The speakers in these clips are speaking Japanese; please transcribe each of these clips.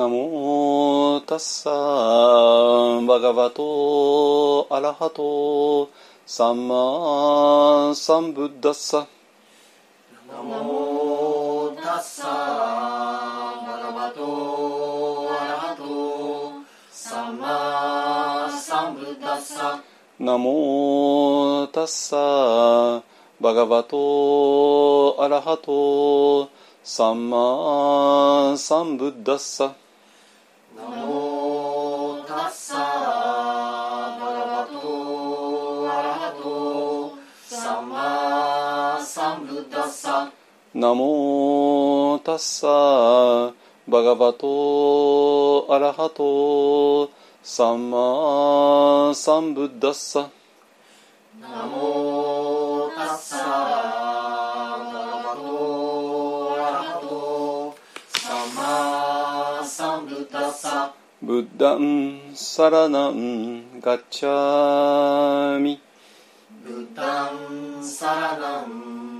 ナモタッサーバガバトアラハトサンマサンブッダッサナモタッサバガバトアラハトサンマサンブッダッサナモタッサバガバトアラハトサンマサンブッダッサナモタッサバガバトアラハトサンマサンブッダッサナモタッサバガバトアラハトサンマサンブッダッサブッダンサラナンガッチャミブッダンサラナン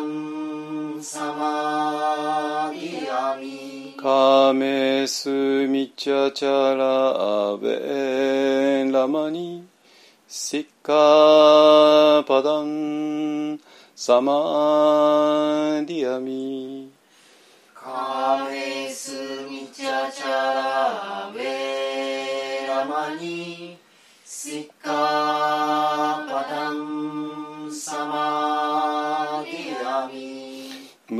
ンサマディアミカメスミチャチャラベラマニシッカパダンサマディアミ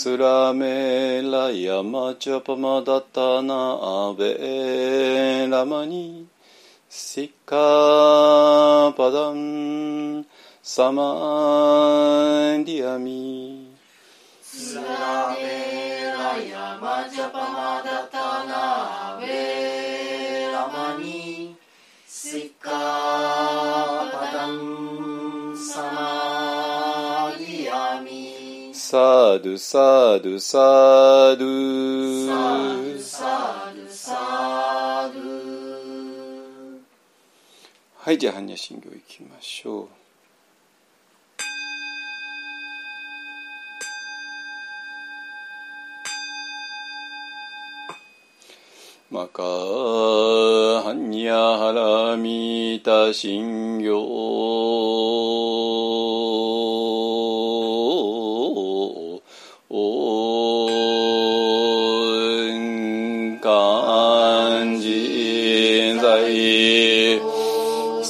スラメラヤマチャパマダタナアベラマニシッカパダンサマンディアミスラメラヤマジャパマダタナアベラマニシッカードゥサードゥサードゥサードドドはいじゃあ般若心経いきましょう。マカハンニャハラミタ心経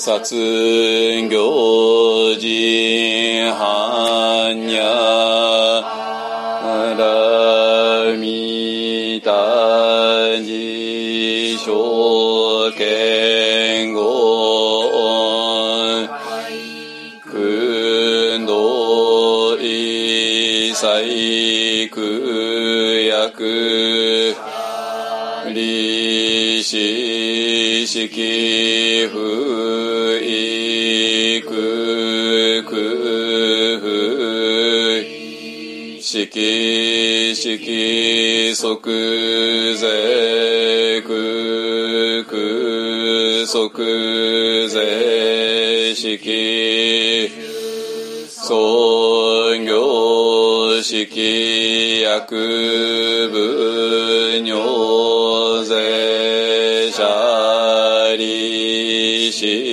殺行人般若ラミタジ証券語訓導一切苦薬利子式不式式即税空空即税式創業式薬部尿税者利子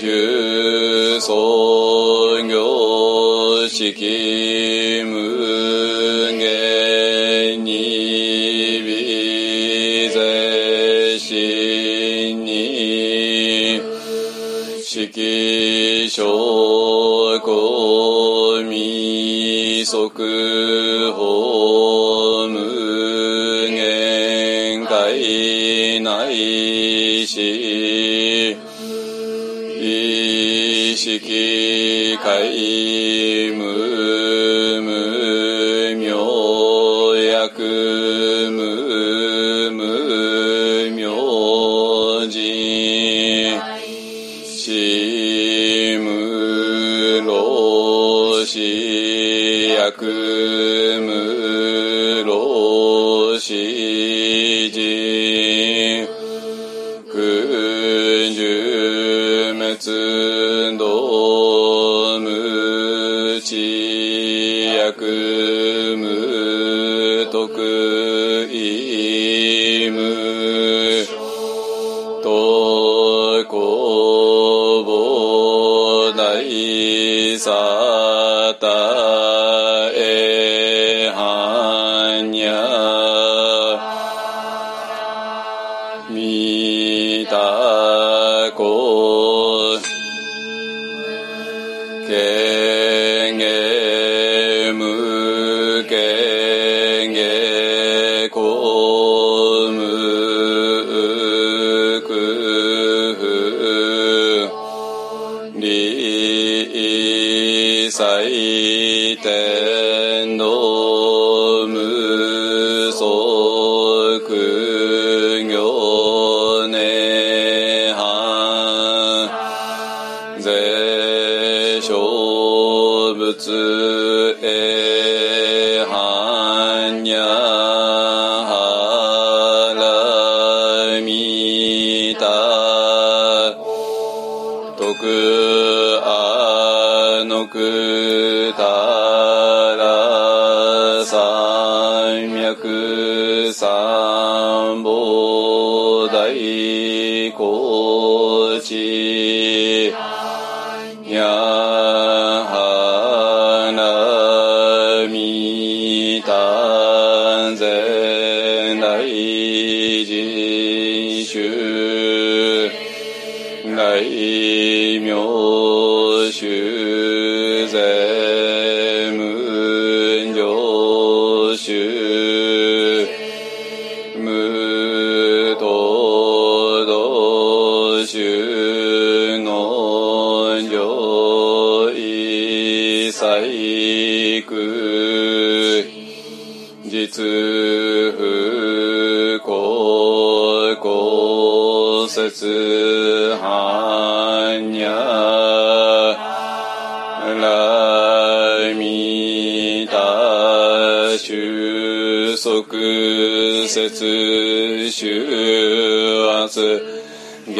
重創業式無限に微税心に式小公未速法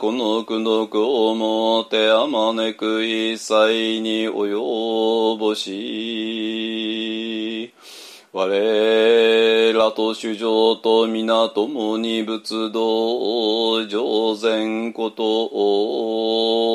この苦毒をもてあまねく一切に及ぼし我らと主情と皆共に仏道を上善ことを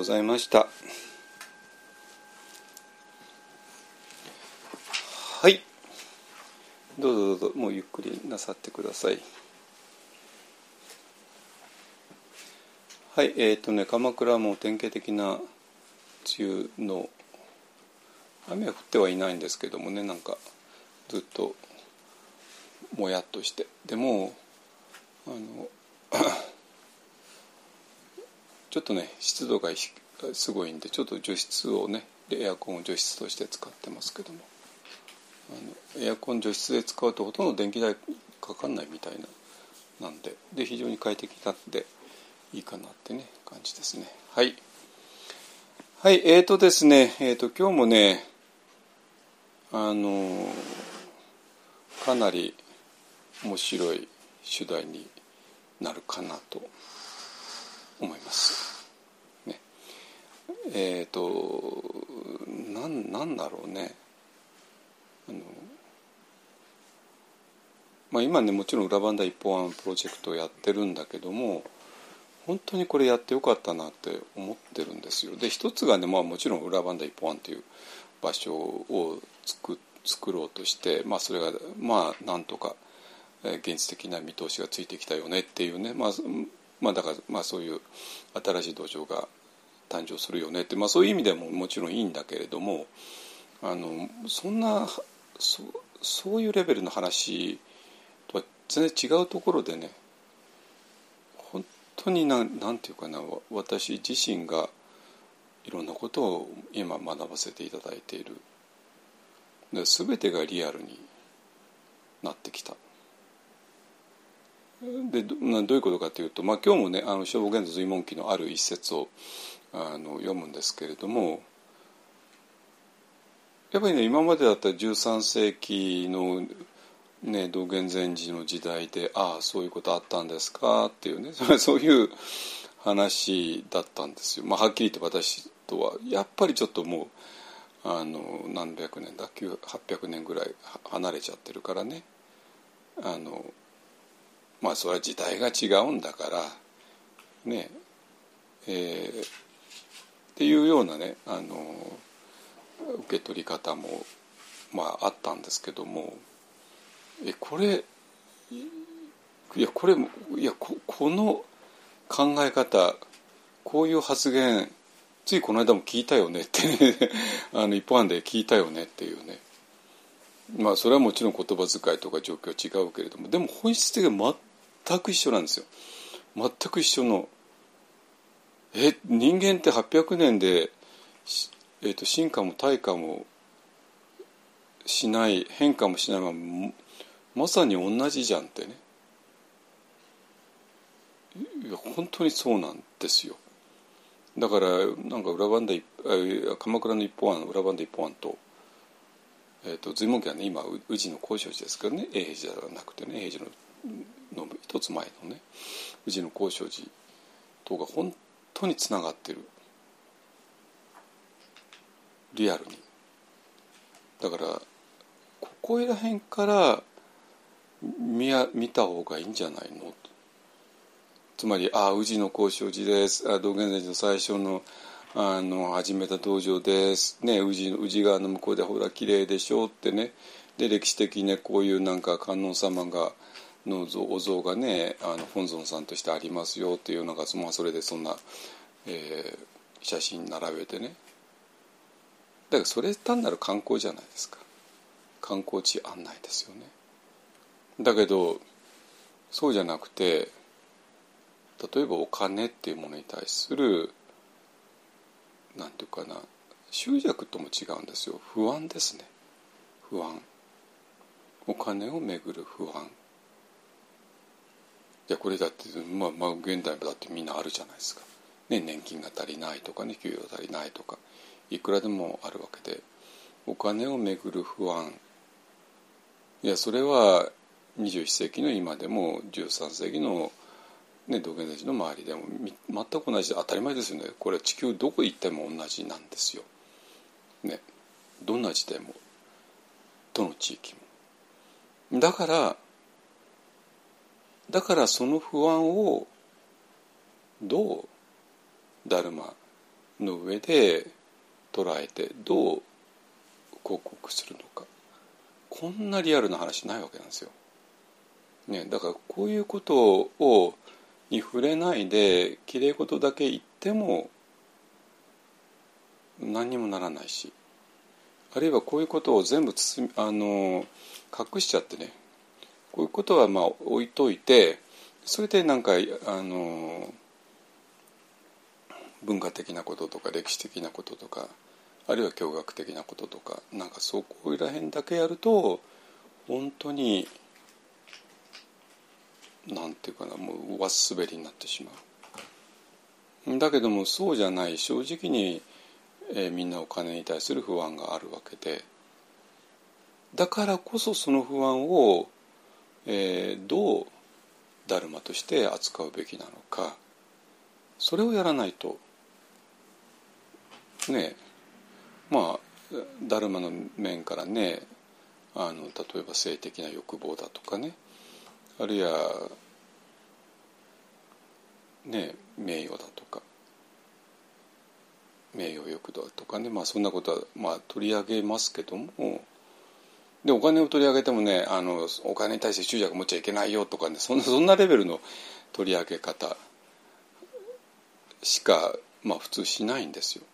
ございました。はい。どうぞどうぞ、もうゆっくりなさってください。はい、えっ、とね、鎌倉も典型的な梅雨の雨は降ってはいないんですけどもね、なんかずっともやっとして、でもあのちょっとね湿度がすごいんでちょっと除湿をねエアコンを除湿として使ってますけども。あのエアコン除湿で使うとほとんど電気代かかんないみたいななんでで非常に快適なんでいいかなってね感じですね。はい。はいえーとですねえーと今日もねあのかなり面白い主題になるかなと。思います。ね、えっ、となんなんだろうねあの、まあ、今ねもちろん裏バンダ一本案プロジェクトをやってるんだけども本当にこれやってよかったなって思ってるんですよ。で一つがね、まあ、もちろん裏バンダ一本案っていう場所を作作ろうとして、まあ、それがまあなんとか現実的な見通しがついてきたよねっていうね、まあまあ、だから、まあ、そういう新しい土壌が誕生するよねって、まあ、そういう意味でももちろんいいんだけれどもあのそんなそそういうレベルの話とは全然違うところでね本当にななんていうかな私自身がいろんなことを今学ばせていただいているで全てがリアルになってきた。でどどういうことかというと、まあ、今日もねあの消防現在随文記のある一節をあの読むんですけれどもやっぱりね今までだったら13世紀の、ね、道元禅師の時代でああそういうことあったんですかっていうね そういう話だったんですよ。まあ、はっきり言って私とはやっぱりちょっともうあの何百年だ800年ぐらい離れちゃってるからねあのまあそれは時代が違うんだからねえーっていうようなねあの受け取り方もまああったんですけどもえこれいやこれもいやこの考え方こういう発言ついこの間も聞いたよねってね あの一般で聞いたよねっていうね。まあそれはもちろん言葉遣いとか状況は違うけれどもでも本質的に全く一緒なんですよ。全く一緒の。え人間って800年で、えーと、進化も退化もしない変化もしないまままさに同じじゃんってね。いや本当にそうなんですよ。だからなんか裏番台鎌倉の一方案裏番台一方案と,、えーと、随文家はね今宇治の交渉寺ですけどね永平寺ではなくてね永平寺のの一つ前のね宇治の交渉寺とが本当につながってるリアルに。だからここら辺から見や見た方がいいんじゃないの？つまり「ああ宇治の交渉寺です」あ「道元禅師の最初のあの始めた道場です」ね宇治宇治川の向こうでほら綺麗でしょってね。で歴史的にねこういうなんか観音様がのお像がねあの本尊さんとしてありますよっていうのが、まあ、それでそんな、えー、写真並べてね。だからそれ単なる観光じゃないですか。観光地案内ですよね。だけどそうじゃなくて例えばお金っていうものに対するなんていうかな執着とも違うんですよ。不安ですね。不安。お金をめぐる不安。やこれだってまあまあ現代もだってみんなあるじゃないですか、ね、年金が足りないとかね給与足りないとか。いくらでもあるわけで。お金をめぐる不安。いやそれは21世紀の今でも13世紀の、ね、道元禅師の周りでも全く同じで当たり前ですよね。これは地球どこ行っても同じなんですよ。ねどんな時代もどの地域も。だからだからその不安をどうダルマの上で捉えてどう広告するのかこんなリアルな話ないわけなんですよ。ね、だからこういうことをに触れないできれい事だけ言っても何にもならないしあるいはこういうことを全部包みあの隠しちゃってねこういうことはまあ置いといてそれでなんかあの文化的なこととか歴史的なこととかあるいは教学的なこととかなんかそこらへんだけやると本当になんていうかなもう上滑りになってしまう。だけどもそうじゃない正直に、えー、みんなお金に対する不安があるわけでだからこそその不安をえー、どうダルマとして扱うべきなのかそれをやらないとねまあダルマの面からねあの例えば性的な欲望だとかねあるいはね名誉だとか名誉欲だとかねまあそんなことはまあ取り上げますけどもでお金を取り上げてもねあのお金に対して執着持っちゃいけないよとかねそんなそんなレベルの取り上げ方しかまあ普通しないんですよ。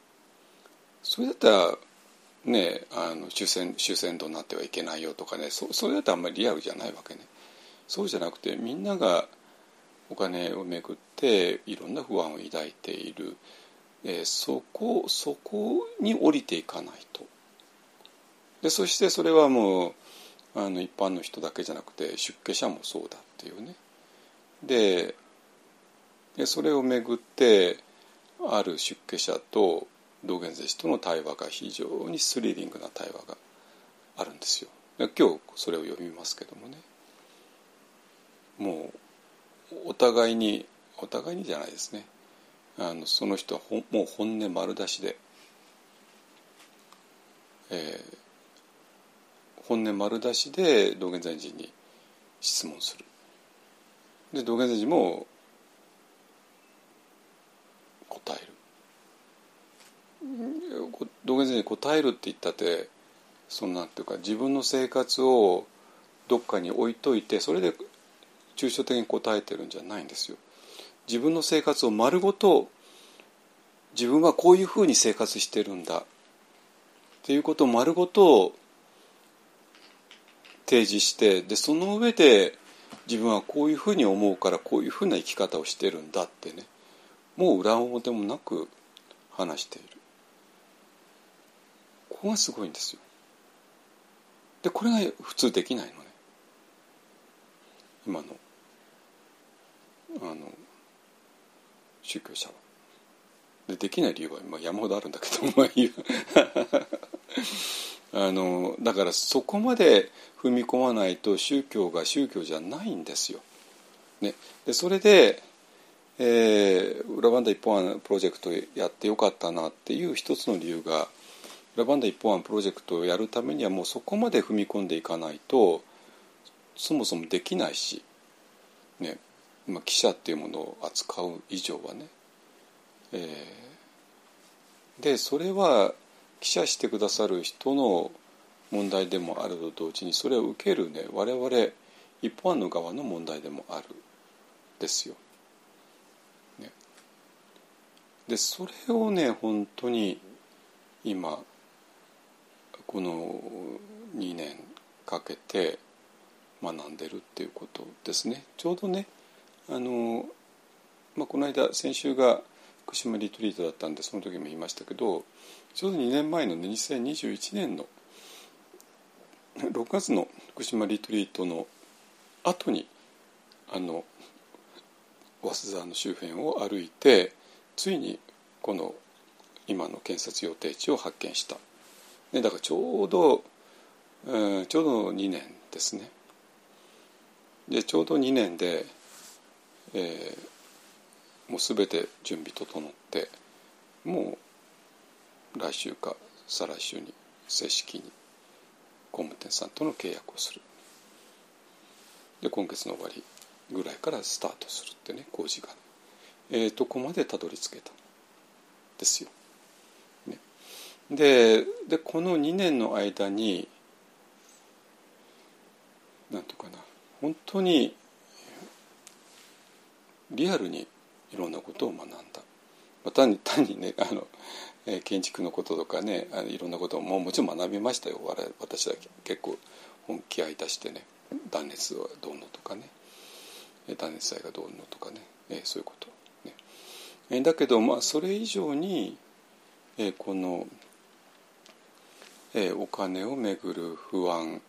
それだったらねあの終戦終戦度になってはいけないよとかねそそれだとあんまりリアルじゃないわけね。そうじゃなくてみんながお金をめぐっていろんな不安を抱いている、えー、そこそこに降りていかないと。でそしてそれはもうあの一般の人だけじゃなくて出家者もそうだっていうね。ででそれをめぐってある出家者と道元禅師との対話が非常にスリリングな対話があるんですよ。今日それを読みますけどもね。もうお互いにお互いにじゃないですね。あのその人はもう本音丸出しで、えー、本音丸出しで道元禅師に質問する。で道元禅師も答える。道元禅師に答えるって言ったってそのなんていうか自分の生活をどっかに置いといてそれで抽象的に答えてるんじゃないんですよ。自分の生活を丸ごと自分はこういうふうに生活してるんだ。っていうことを丸ごと提示してでその上で自分はこういうふうに思うからこういうふうな生き方をしてるんだってねもう裏表もなく話している。ここがすごいんですよ。でこれが普通できないのね。今のあの宗教者は。でできない理由は、ま、山ほどあるんだけどまあいいあのだからそこまで踏み込まないと宗教が宗教じゃないんですよ。ね、でそれで、えー、裏バンダ一本案プロジェクトやってよかったなっていう一つの理由が裏バンダ一本案プロジェクトをやるためにはもうそこまで踏み込んでいかないとそもそもできないし、ねまあ、記者っていうものを扱う以上はね。えー、でそれは記者してくださる人の問題でもあると同時にそれを受けるね我々一般の側の問題でもあるですよ。ね、でそれをね本当に今この2年かけて学んでるっていうことですね。ちょうどねあの、まあ、この間先週が福島リトリートだったんでその時も言いましたけどちょうど2年前の、ね、2021年の6月の福島リトリートの後にあの早稲田の周辺を歩いてついにこの今の建設予定地を発見した、ね、だからちょうど、えー、ちょうど2年ですね。でちょうど2年で、えー、もう全て準備整ってもう来週か再来週に正式に工務店さんとの契約をする。で今月の終わりぐらいからスタートするってね工事が、えー、とこまでたどり着けたですよ。ね、ででこの2年の間になんとかな本当にリアルにいろんなことを学んだ、まあ、単に単にねあの、えー、建築のこととかねあのいろんなことももちろん学びましたよ。私は結構本気合い出してね断熱はどうのとかね。断熱材がどうのとかね、えー、そういうこと、ね。えー、だけどまあそれ以上に、えー、この、えー、お金をめぐる不安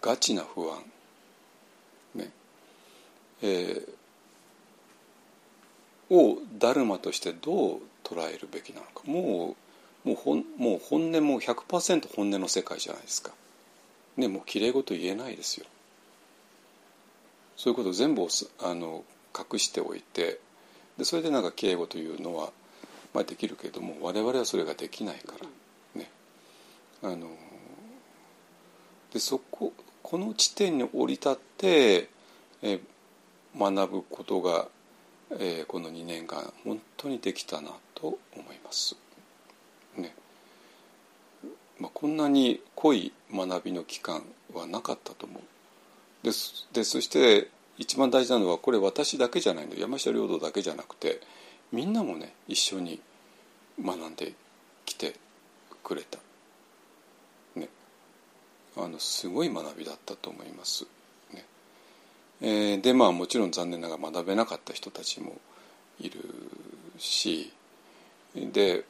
ガチな不安ね。えー、をダルマとしてどう捉えるべきなのかもうもう本もう本音も100%本音の世界じゃないですか。ねもうきれい事言えないですよ。そういうことを全部あの隠しておいてでそれでなんか敬語というのは、まあ、できるけれども我々はそれができないからね。あのでそここの地点に降り立って、え学ぶことが、えー、この2年間本当にできたなと思います。ねまあ、こんなに濃い学びの期間はなかったと思う。ででそして一番大事なのはこれ私だけじゃないの山下領土だけじゃなくてみんなもね一緒に学んできてくれた。ねあのすごい学びだったと思います。ねえー、でまあもちろん残念ながら学べなかった人たちもいるしで、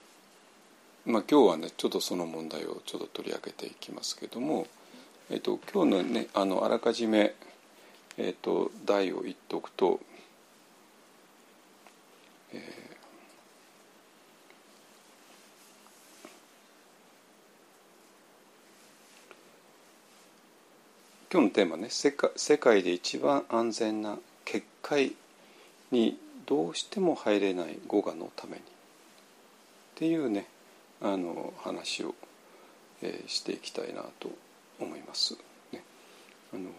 まあ、今日はねちょっとその問題をちょっと取り上げていきますけども、えーと、今日のねあのあらかじめ、えーと、題を言っておくと、えー今日のテーマね世界世界で一番安全な結界にどうしても入れない語我のために。っていうねあの話を、えー、していきたいなと思います。ね、あの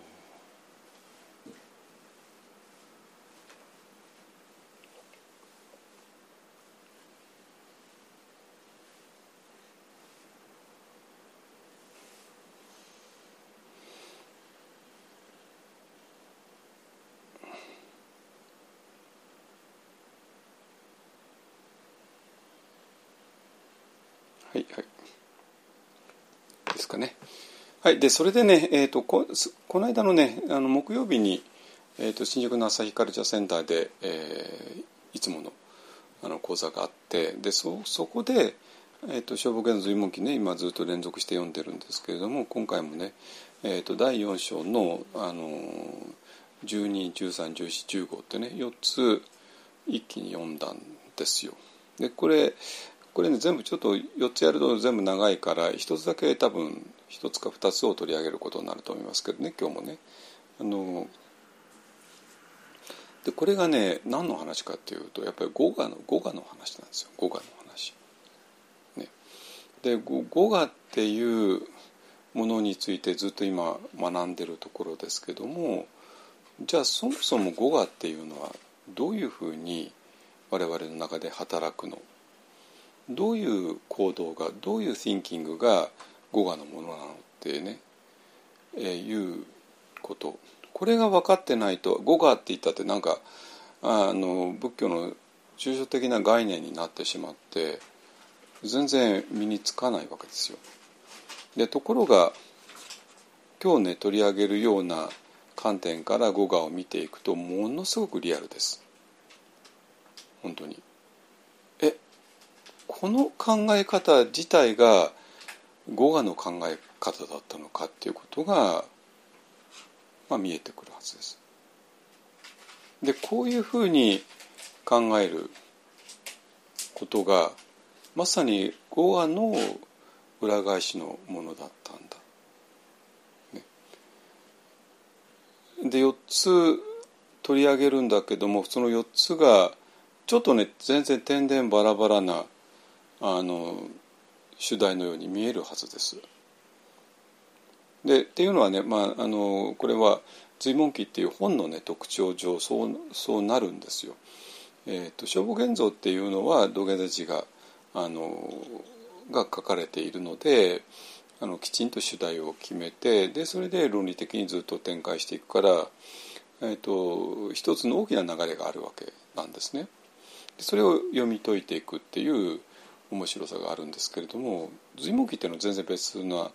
はいはいですかねはいでそれでね、えーと、ここの間のねあの木曜日に、えーと、新宿の朝日カルチャーセンターで、えー、いつものあの講座があってでそそこで、えーと、消防系の随文記ね今ずっと連続して読んでるんですけれども今回もね、えー、と第4章の、あの12131415ってね4つ一気に読んだんですよ。でこれこれね全部ちょっと4つやると全部長いから1つだけ多分1つか2つを取り上げることになると思いますけどね今日もね。あのでこれがね何の話かっていうとやっぱり語画の語画の話なんですよ語画の話。ね、で語画っていうものについてずっと今学んでるところですけどもじゃあそもそも語画っていうのはどういうふうに我々の中で働くの？どういう行動がどういう thinking が語画のものなのってね、えー、いうことこれが分かってないと語画って言ったってなんかあの仏教の抽象的な概念になってしまって全然身につかないわけですよ。でところが今日ね取り上げるような観点から語画を見ていくとものすごくリアルです。本当に。えこの考え方自体が語画の考え方だったのかっていうことが、まあ、見えてくるはずです。でこういうふうに考えることがまさに語画の裏返しのものだったんだ。ね、で4つ取り上げるんだけどもその4つがちょっとね全然点々バラバラなあの主題のように見えるはずです。でっていうのはね、まあ、あのこれは「随文記」っていう本のね特徴上そうそうなるんですよ。えーと、消防現像っていうのは土下座寺があのが書かれているのであのきちんと主題を決めてでそれで論理的にずっと展開していくから、えーと一つの大きな流れがあるわけなんですね。それを読み解いていくっていう面白さがあるんですけれども随文記っていうのは全然別な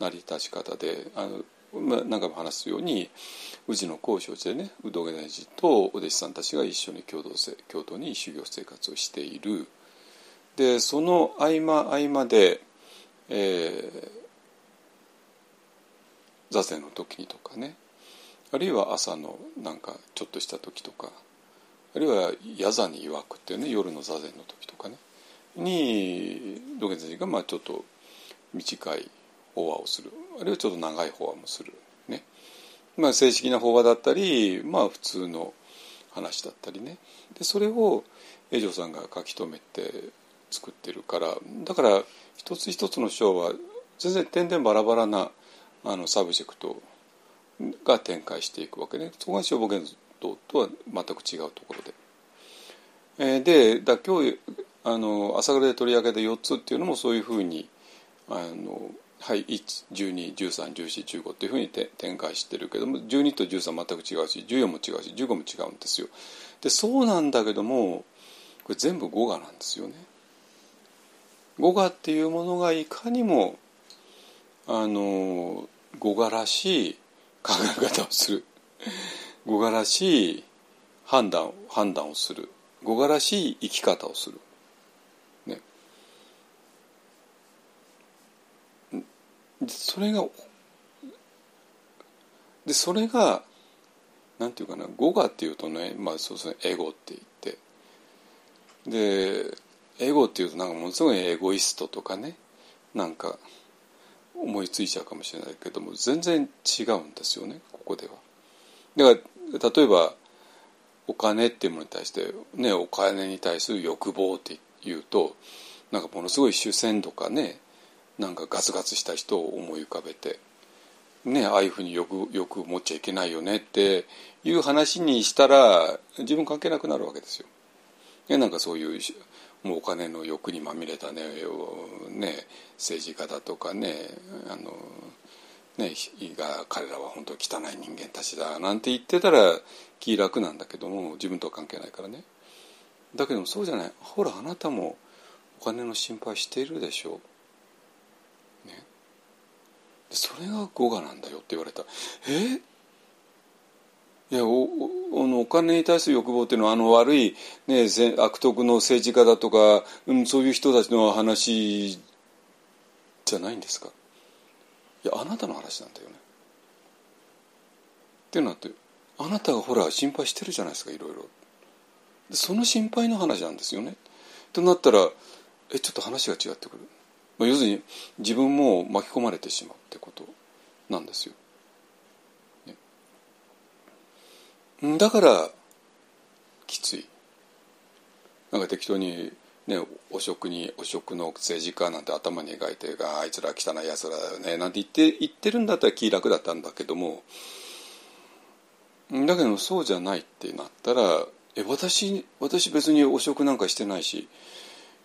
成り立ち方であの、まあ、何回も話すように宇治の交渉地でね有働大寺とお弟子さんたちが一緒に共同せ共同に修行生活をしている。でその合間合間で、えー、座禅の時にとかねあるいは朝のなんかちょっとした時とかあるいは夜座に曰くっていうね夜の座禅の時とかね。に土下座がまあちょっと短い法話をする。あるいはちょっと長い法話もする。ね。まあ正式な法話だったりまあ普通の話だったりね。でそれを懐奘さんが書き留めて作ってるからだから一つ一つの章は全然点々バラバラなあの subject が展開していくわけね。そこが正法眼蔵とは全く違うところで。えー、でだ今日あの朝倉で取り上げた4つっていうのもそういうふうにあのはい112131415っていうふうに展開してるけども12と13全く違うし14も違うし15も違うんですよ。でそうなんだけどもこれ全部語画なんですよね。語画っていうものがいかにもあの語画らしい考え方をする語画らしい判断判断をする語画らしい生き方をする。それがでそれがなんていうかな語画っていうとね、まあ、そうですねエゴって言ってでエゴっていうとなんかものすごいエゴイストとかねなんか思いついちゃうかもしれないけども全然違うんですよねここでは。だから例えばお金っていうものに対して、ね、お金に対する欲望っていうとなんかものすごい主戦とかねなんかガツガツした人を思い浮かべて、ね、ああいうふうに欲欲持っちゃいけないよねっていう話にしたら自分関係なくなるわけですよ。ね、なんかそういうもうお金の欲にまみれたねね政治家だとかねあのねが彼らは本当汚い人間たちだなんて言ってたら気楽なんだけども自分とは関係ないからね。だけどもそうじゃない。ほらあなたもお金の心配しているでしょう。それが語我なんだよって言われたえ？いやおおのお金に対する欲望っていうのはあの悪い、ね、悪徳の政治家だとか、うん、そういう人たちの話じゃないんですか？いやあなたの話なんだよね。ってなってあなたがほら心配してるじゃないですかいろいろ。その心配の話なんですよね。となったらえちょっと話が違ってくる。まあ、要するに自分も巻き込まれてしまうってことなんですよ。ね、だからきつい。なんか適当にね、汚職に汚職の政治家なんて頭に描いてあいつら汚いやつらだよねなんて言って言ってるんだったら気楽だったんだけどもだけどそうじゃないってなったらえ私私別に汚職なんかしてないし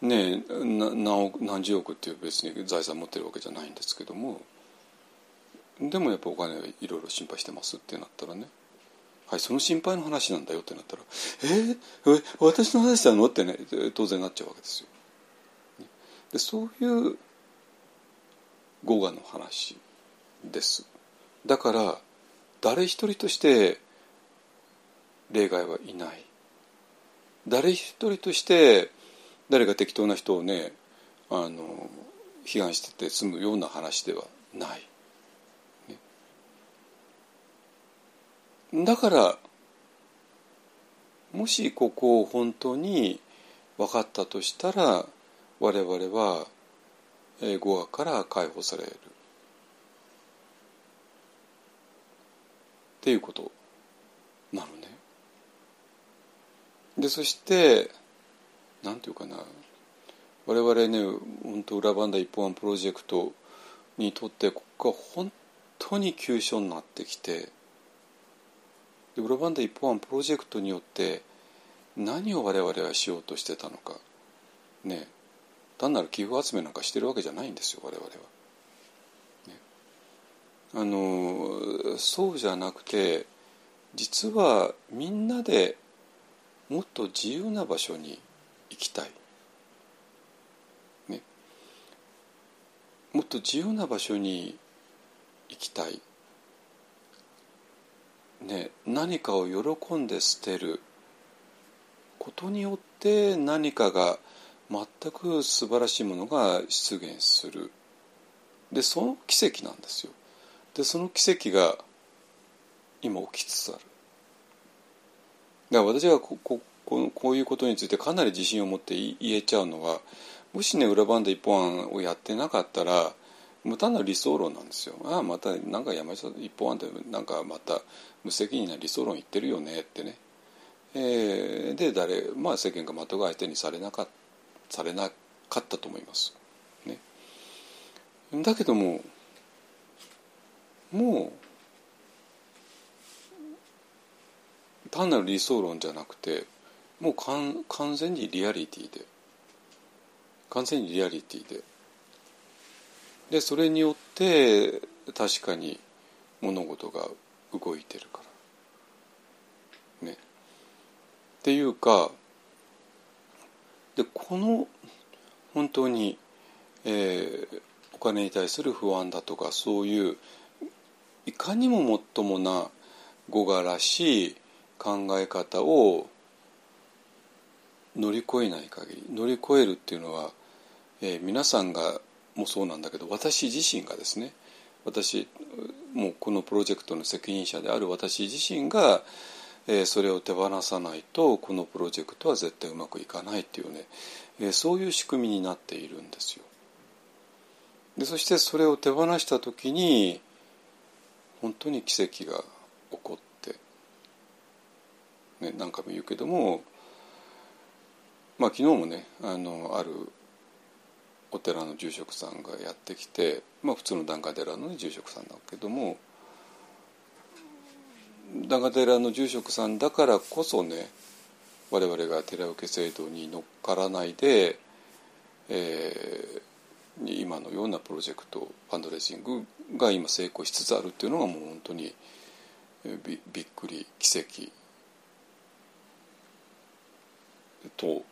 ね何億何十億っていう別に財産持ってるわけじゃないんですけどもでもやっぱお金いろいろ心配してますってなったらねはいその心配の話なんだよってなったらえー、え私の話なのってね当然なっちゃうわけですよ。でそういう語我の話です。だから誰一人として例外はいない。誰一人として誰が適当な人をねあの批判してて済むような話ではない。ね、だからもしここを本当に分かったとしたら我々は語学から解放されるっていうことなのね。でそしてなんていうかな。我々ね本当裏バンダ一本案プロジェクトにとってここが本当に急所になってきてで裏バンダ一本案プロジェクトによって何を我々はしようとしてたのか。ね。単なる寄付集めなんかしてるわけじゃないんですよ我々は。あのそうじゃなくて実はみんなでもっと自由な場所に行きたい、ね、もっと自由な場所に行きたい、ね、何かを喜んで捨てることによって何かが全く素晴らしいものが出現する。でその奇跡なんですよ。でその奇跡が今起きつつある。だから私がここここういうことについてかなり自信を持って言えちゃうのはもしね裏バンド一本案をやってなかったらもう単なる理想論なんですよ。ああまたなんか山下一本案でなんかまた無責任な理想論言ってるよねってね。えー、で誰、まあ、世間が的が相手にされなかっされなかったと思います。ね、だけどももう単なる理想論じゃなくてもう完全にリアリティで。完全にリアリティで。でそれによって確かに物事が動いてるから。ね。っていうかでこの本当に、えー、お金に対する不安だとかそういういかにももっともな語がらしい考え方を乗り越えない限り乗り越えるっていうのは、えー、皆さんがもそうなんだけど私自身がですね私もうこのプロジェクトの責任者である私自身が、えー、それを手放さないとこのプロジェクトは絶対うまくいかないっていうね、えー、そういう仕組みになっているんですよ。でそしてそれを手放した時に本当に奇跡が起こって、ね、何回も言うけどもまあ昨日もねあのあるお寺の住職さんがやってきて、まあ、普通の檀家寺の、住職さんだけども檀家寺の住職さんだからこそね我々が寺受け制度に乗っからないで、えー、今のようなプロジェクトファンドレイジングが今成功しつつあるっていうのがもう本当にびびっくり奇跡と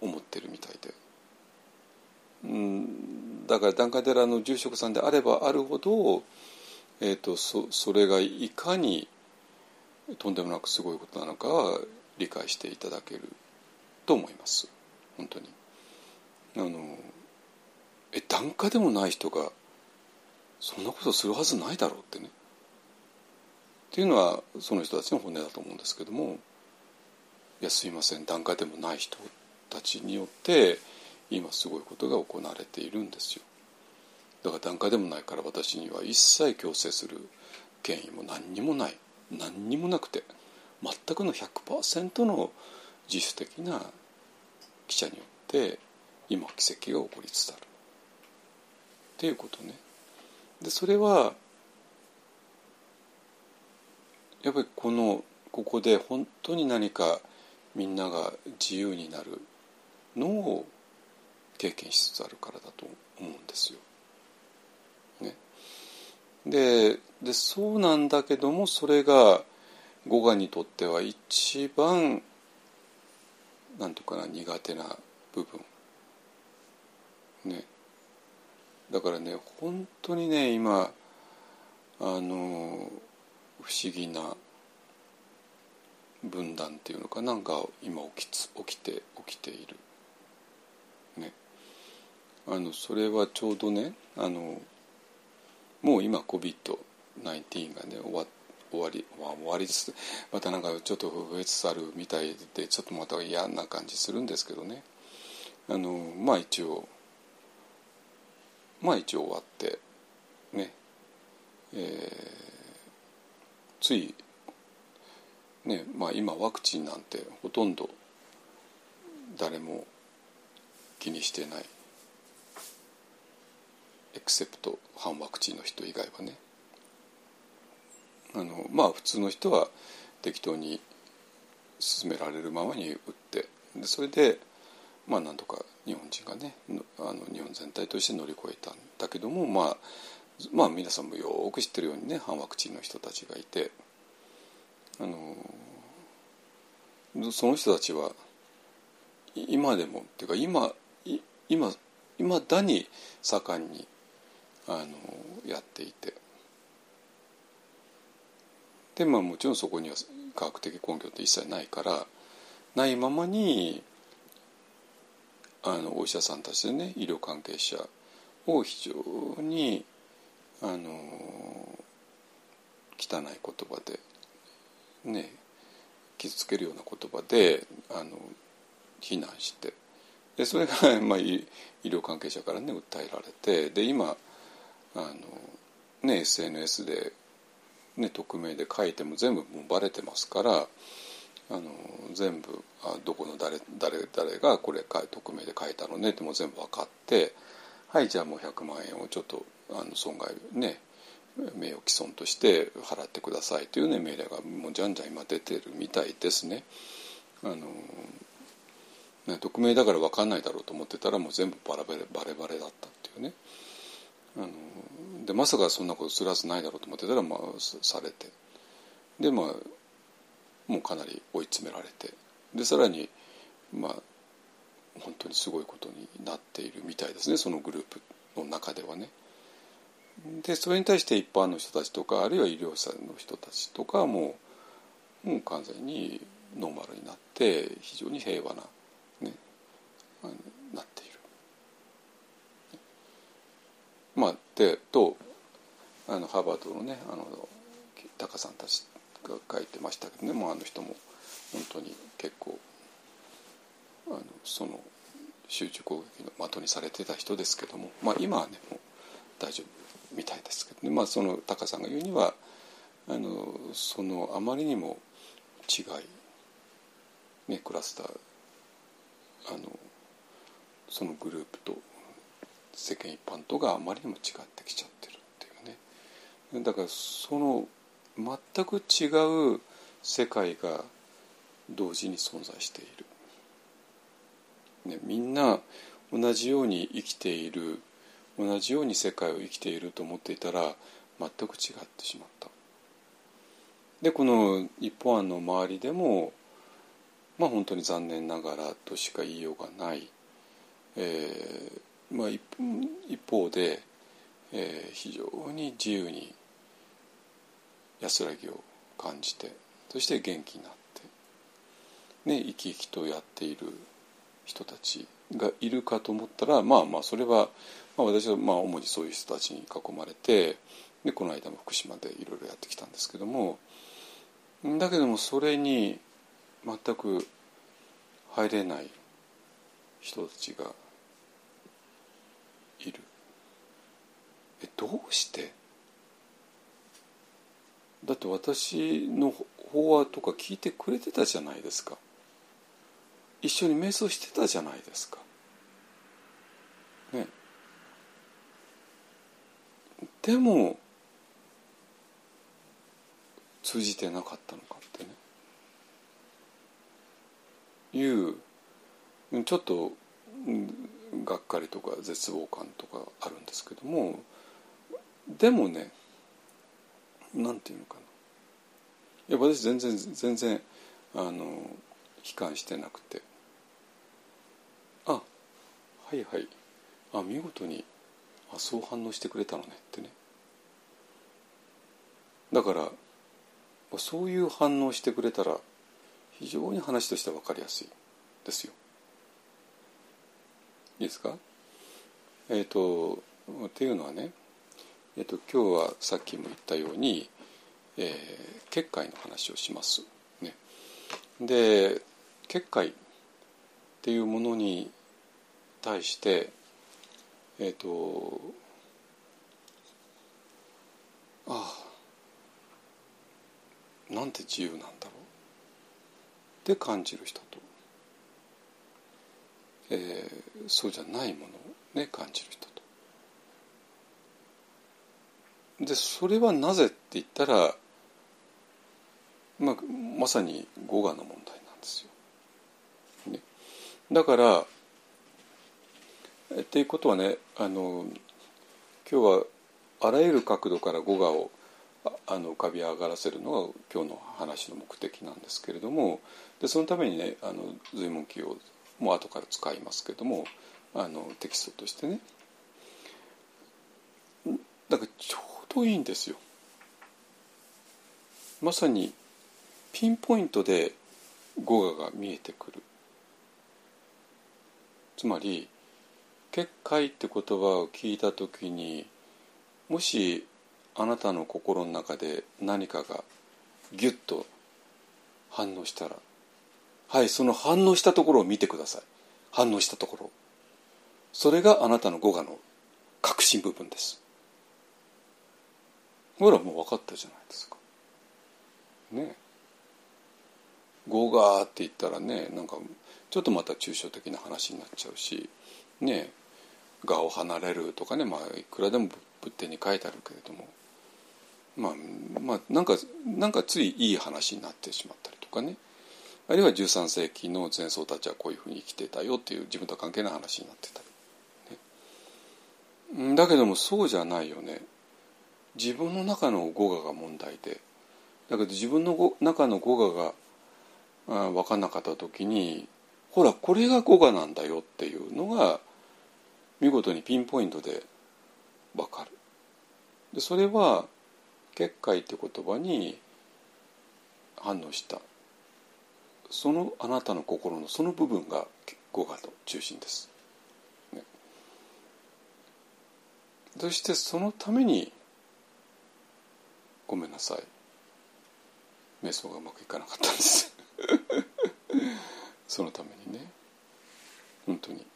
思ってるみたいで。うんだから檀家寺の住職さんであればあるほど、えーと、そそれがいかにとんでもなくすごいことなのかは理解していただけると思います本当に。あのえ檀家でもない人がそんなことするはずないだろうってね。っていうのはその人たちの本音だと思うんですけどもいやすいません檀家でもない人たちによって今すごいことが行われているんですよ。だから檀家でもないから私には一切強制する権威も何にもない何にもなくて全くの100%の自主的な記者によって今奇跡が起こりつつあるっていうことね。でそれはやっぱりこのここで本当に何かみんなが自由になるのを経験しつつあるからだと思うんですよ。ね、ででそうなんだけどもそれが語我にとっては一番なんとかな苦手な部分。ね。だからね本当にね今あの不思議な分断っていうのかなんか今起きつ起きて起きている。あのそれはちょうどねあのもう今 COVID-19 がね終わ終わり、終わりです。またなんかちょっと増えつつあるみたいでちょっとまた嫌な感じするんですけどね。あのまあ一応まあ一応終わってねえー、ついねまあ今ワクチンなんてほとんど誰も気にしてない。エクセプト反ワクチンの人以外はね。あのまあ普通の人は適当に進められるままに打ってでそれでまあなんとか日本人がねあの日本全体として乗り越えたんだけどもまあまあ皆さんもよく知ってるようにね反ワクチンの人たちがいてあのその人たちは今でもっていうか今今今だに盛んにあのやっていて。でまあもちろんそこには科学的根拠って一切ないからないままにあのお医者さんたちでね医療関係者を非常にあの汚い言葉でね傷つけるような言葉であの非難して。でそれが、まあ、医療関係者からね訴えられてで今あの、ね、SNS で、ね、匿名で書いても全部もうバレてますからあの全部あどこの誰誰誰がこれか匿名で書いたのねってもう全部分かってはいじゃあもう100万円をちょっとあの損害ね名誉毀損として払ってくださいというね命令がもうじゃんじゃん今出てるみたいですね。あのね匿名だから分かんないだろうと思ってたらもう全部バラバレバレバレだったっていうね。あのでまさかそんなことするはずないだろうと思ってたらまあされてでまあもうかなり追い詰められてでさらにまあ本当にすごいことになっているみたいですねそのグループの中ではね。でそれに対して一般の人たちとかあるいは医療者の人たちとかはもうもう完全にノーマルになって非常に平和な、ね、なっている。まあ、でとあのハーバードのねあのタカさんたちが書いてましたけどねもうあの人も本当に結構あのその集中攻撃の的にされてた人ですけども、まあ、今はねもう大丈夫みたいですけどね、まあ、そのタカさんが言うにはあのそのあまりにも違い、ね、クラスターあのそのグループと世間一般とがあまりにも違ってきちゃってるっていうね。だからその全く違う世界が同時に存在している、ね、みんな同じように生きている同じように世界を生きていると思っていたら全く違ってしまった。でこの一本案の周りでもまあ本当に残念ながらとしか言いようがない、えーまあ、一方で、えー非常に自由に安らぎを感じてそして元気になって、ね、生き生きとやっている人たちがいるかと思ったらまあまあそれは、まあ、私はまあ主にそういう人たちに囲まれてでこの間も福島でいろいろやってきたんですけどもだけどもそれに全く入れない人たちがいるえどうして？だって私の法話とか聞いてくれてたじゃないですか。一緒に瞑想してたじゃないですか。ね。でも通じてなかったのかってね。いうちょっとがっかりとか絶望感とかあるんですけどもでもねなんていうのかな。いや私全然全然あの悲観してなくて。あはいはい。あ見事にあそう反応してくれたのねってね。だからそういう反応してくれたら非常に話としては分かりやすい。ですよ。いいですか？えっ、とっていうのはね、えー、と今日はさっきも言ったように、えー、結界の話をします。ね、で結界っていうものに対してえっ、とああなんて自由なんだろう。って感じる人と。えーそうじゃないものをね感じる人と。でそれはなぜって言ったら、まあ、まさに語我の問題なんですよ。ね、だからっていうことはねあの今日はあらゆる角度から語我をあの浮かび上がらせるのが今日の話の目的なんですけれどもでそのためにねあの随文記をもう後から使いますけどもあのテキストとしてねだからちょうどいいんですよ。まさにピンポイントで語我が見えてくる。つまり「結界」って言葉を聞いた時にもしあなたの心の中で何かがギュッと反応したらはいその反応したところを見てください。反応したところ。それがあなたの語我の核心部分です。ほらもう分かったじゃないですか。ね。語我って言ったらねなんかちょっとまた抽象的な話になっちゃうしね。我を離れるとかねまあいくらでも仏典に書いてあるけれども。まあまあなんかなんかついいい話になってしまったりとかね。あるいは13世紀の前奏たちはこういうふうに生きてたよっていう自分とは関係ない話になってたり、ね、だけどもそうじゃないよね。自分の中の語我が問題でだけど自分の語中の語我があ分かんなかった時にほらこれが語我なんだよっていうのが見事にピンポイントで分かる。でそれは「結界」って言葉に反応した。そのあなたの心のその部分が語我の中心です、そしてそのためにごめんなさい。瞑想がうまくいかなかったんです。そのためにね。本当に。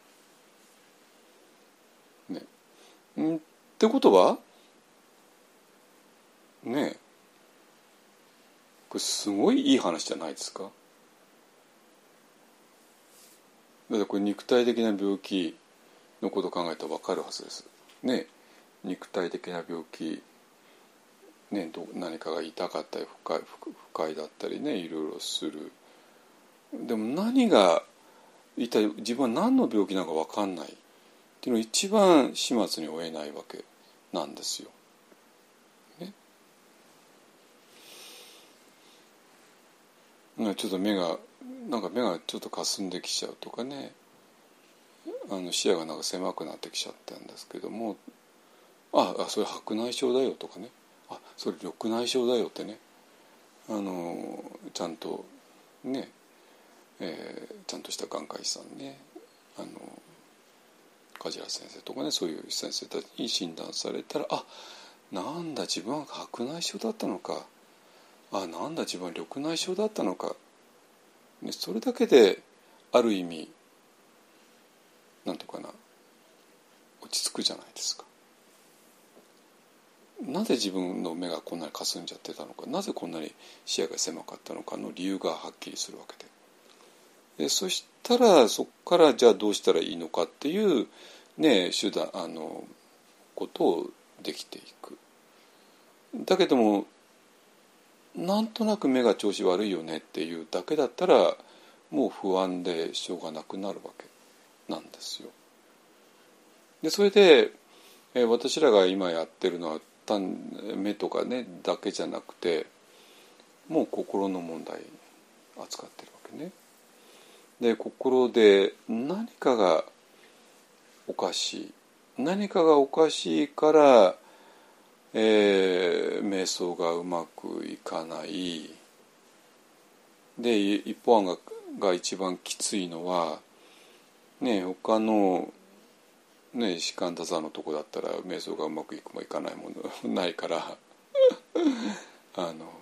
ね。んってことはねこれすごいいい話じゃないですか。だってこれ肉体的な病気のことを考えたら分かるはずです。ね肉体的な病気ね、ど何かが痛かったり不快不快だったりねいろいろする。でも何が一体自分は何の病気なのか分かんない。っていうのが一番始末に負えないわけなんですよ。ね、ちょっと目がなんか目がちょっとかすんできちゃうとかね。あの視野がなんか狭くなってきちゃったんですけども。ああそれ白内障だよとかね。あそれ緑内障だよってね。あのちゃんとね、えー、ちゃんとした眼科医さんねあの梶原先生とかねそういう先生たちに診断されたらあなんだ自分は白内障だったのか。あなんだ自分は緑内障だったのか、ね、それだけである意味なんとかな落ち着くじゃないですか。なぜ自分の目がこんなにかすんじゃってたのかなぜこんなに視野が狭かったのかの理由がはっきりするわけででそしたらそこからじゃあどうしたらいいのかっていうね手段あのことをできていくだけどもなんとなく目が調子悪いよねっていうだけだったらもう不安でしょうがなくなるわけなんですよ。でそれで、え私らが今やってるのは単目とかねだけじゃなくてもう心の問題扱ってるわけね。で心で何かがおかしい何かがおかしいから、えー、瞑想がうまくいかないで一方案がが一番きついのはね他のね士官多座のとこだったら瞑想がうまくいくもいかないもの ないから あの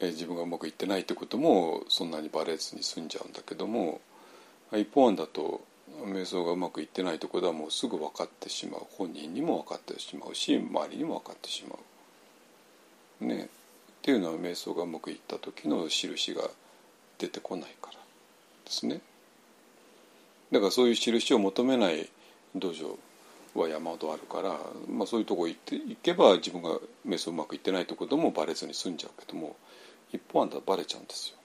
え自分がうまくいってないってこともそんなにバレずに済んじゃうんだけども一方案だと瞑想がうまくいってないところはもうすぐ分かってしまう本人にも分かってしまうし周りにも分かってしまう。ねっていうのは瞑想がうまくいった時の印が出てこないからですね。だからそういう印を求めない道場は山ほどあるから、まあ、そういうとこ行って行けば自分が瞑想うまくいってないところもバレずに済んじゃうけども一方あんたバレちゃうんですよ。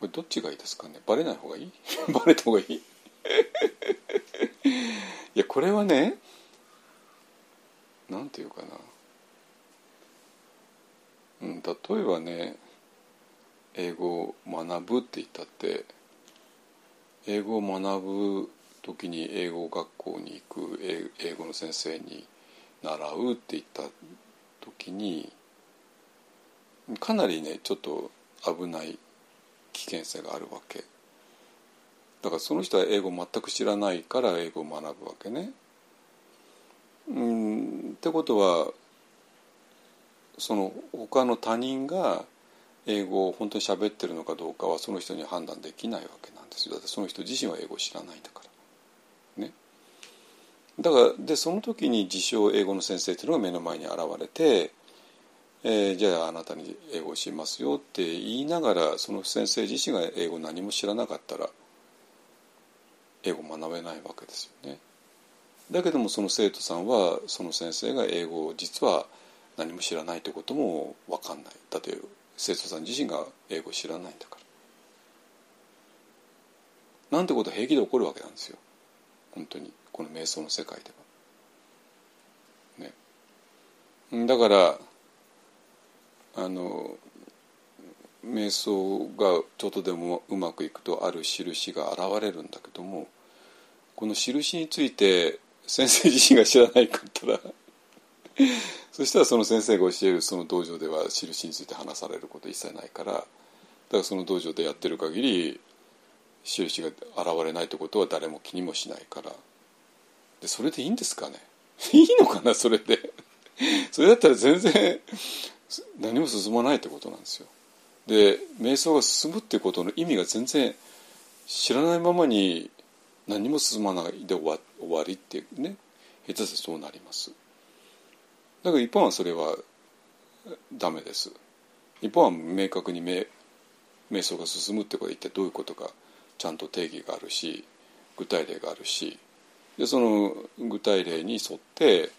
これどっちがいいですかね？バレない方がいい？バレた方がいい？いやこれはねなんていうかな、うん、例えばね英語を学ぶって言ったって英語を学ぶ時に英語学校に行く英語の先生に習うって言った時にかなりねちょっと危ない危険性があるわけだからその人は英語全く知らないから英語を学ぶわけね。うんってことはその他の他人が英語を本当に喋ってるのかどうかはその人に判断できないわけなんですよ。だってその人自身は英語を知らないんだから。ね。だからでその時に自称英語の先生っていうのが目の前に現れて、えー、じゃああなたに英語を教えますよって言いながらその先生自身が英語何も知らなかったら英語学べないわけですよね。だけどもその生徒さんはその先生が英語を実は何も知らないということも分かんない。だって生徒さん自身が英語を知らないんだか。らなんてこと平気で起こるわけなんですよ。本当に。この瞑想の世界では。ね、だからあの瞑想がちょっとでもうまくいくとある印が現れるんだけどもこの印について先生自身が知らないかったらそしたらその先生が教えるその道場では印について話されること一切ないからだからその道場でやってる限り印が現れないってことは誰も気にもしないから。でそれでいいんですかね？いいのかな？それで。それだったら全然何も進まないってことなんですよ。で瞑想が進むってことの意味が全然知らないままに何も進まないで終わりってね下手すそうなります。だから一般はそれはダメです一般は明確に瞑瞑想が進むってことは一体どういうことかちゃんと定義があるし具体例があるしでその具体例に沿って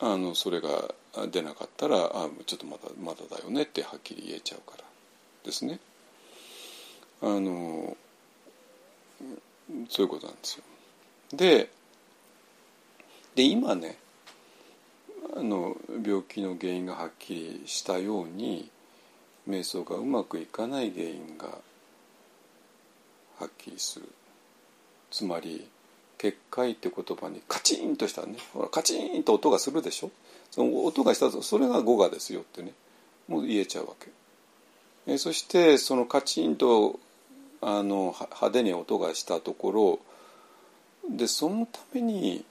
あのそれが出なかったらあちょっとまだまだだよねってはっきり言えちゃうからですね。あのそういうことなんですよ。でで今ねの病気の原因がはっきりしたように瞑想がうまくいかない原因がはっきりする。つまり結界って言葉にカチンとしたね。ほらカチンと音がするでしょ？その音がしたとそれが語がですよってね。もう言えちゃうわけ。えそしてそのカチンとあの派手に音がしたところでそのために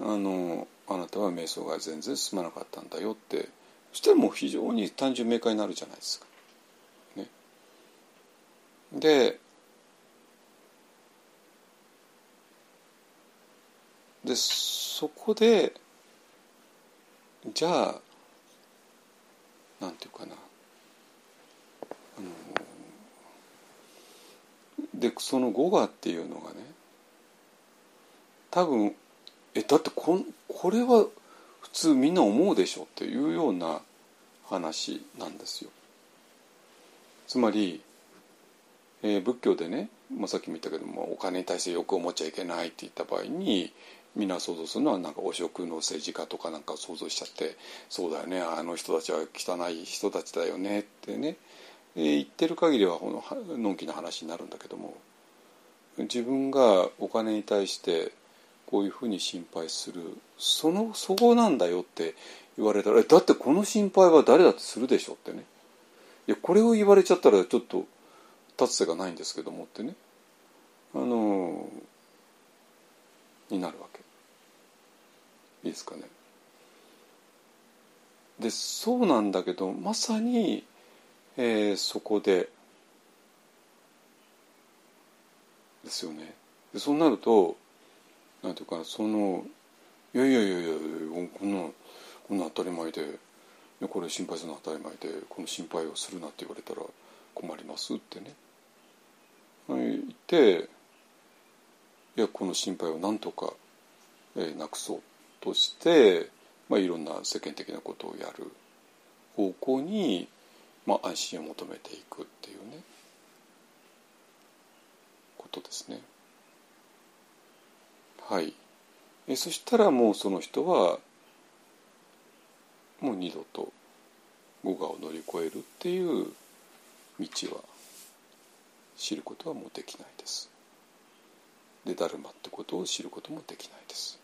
あのあなたは瞑想が全然進まなかったんだよってそしたらもう非常に単純明快になるじゃないですか。ね、ででそこでじゃあなんていうかなあのでその「語が」っていうのがね多分えだってここれは普通みんな思うでしょっていうような話なんですよ。つまり、えー、仏教でね、まあ、さっきも言ったけどもお金に対して欲を持っちゃいけないって言った場合にみんな想像するのはなんか汚職の政治家とかなんか想像しちゃってそうだよねあの人たちは汚い人たちだよねってね、えー、言ってる限りはこののんきな話になるんだけども自分がお金に対してこういうふうに心配する。そのそこなんだよって言われたらだってこの心配は誰だってするでしょってね。いやこれを言われちゃったらちょっと立つ瀬がないんですけどもってね。あのになるわけ。いいですかね。でそうなんだけどまさに、えー、そこでですよね。でそうなるとなんていうかそのいやいやいやいやこんなこんな当たり前でこれ心配するの当たり前でこの心配をするなって言われたら困りますってね言っていやこの心配をなんとか、えー、なくそうとして、まあ、いろんな世間的なことをやる方向に、まあ、安心を求めていくっていうねことですね。はいえそしたらもうその人はもう二度と語我を乗り越えるっていう道は知ることはもうできないです。でダルマってことを知ることもできないです。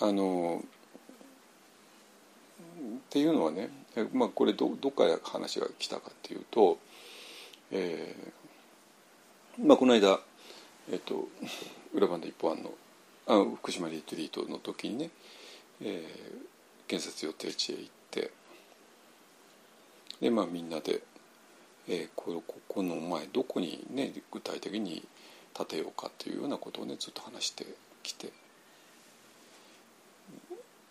あのっていうのはね、まあ、これどどっから話が来たかっていうと、えーまあ、この間、えっと、裏番で一方案のあ福島リトリートの時にね、えー、建設予定地へ行ってでまあみんなで、えー、こここの前どこにね具体的に建てようかっていうようなことをねずっと話してきて。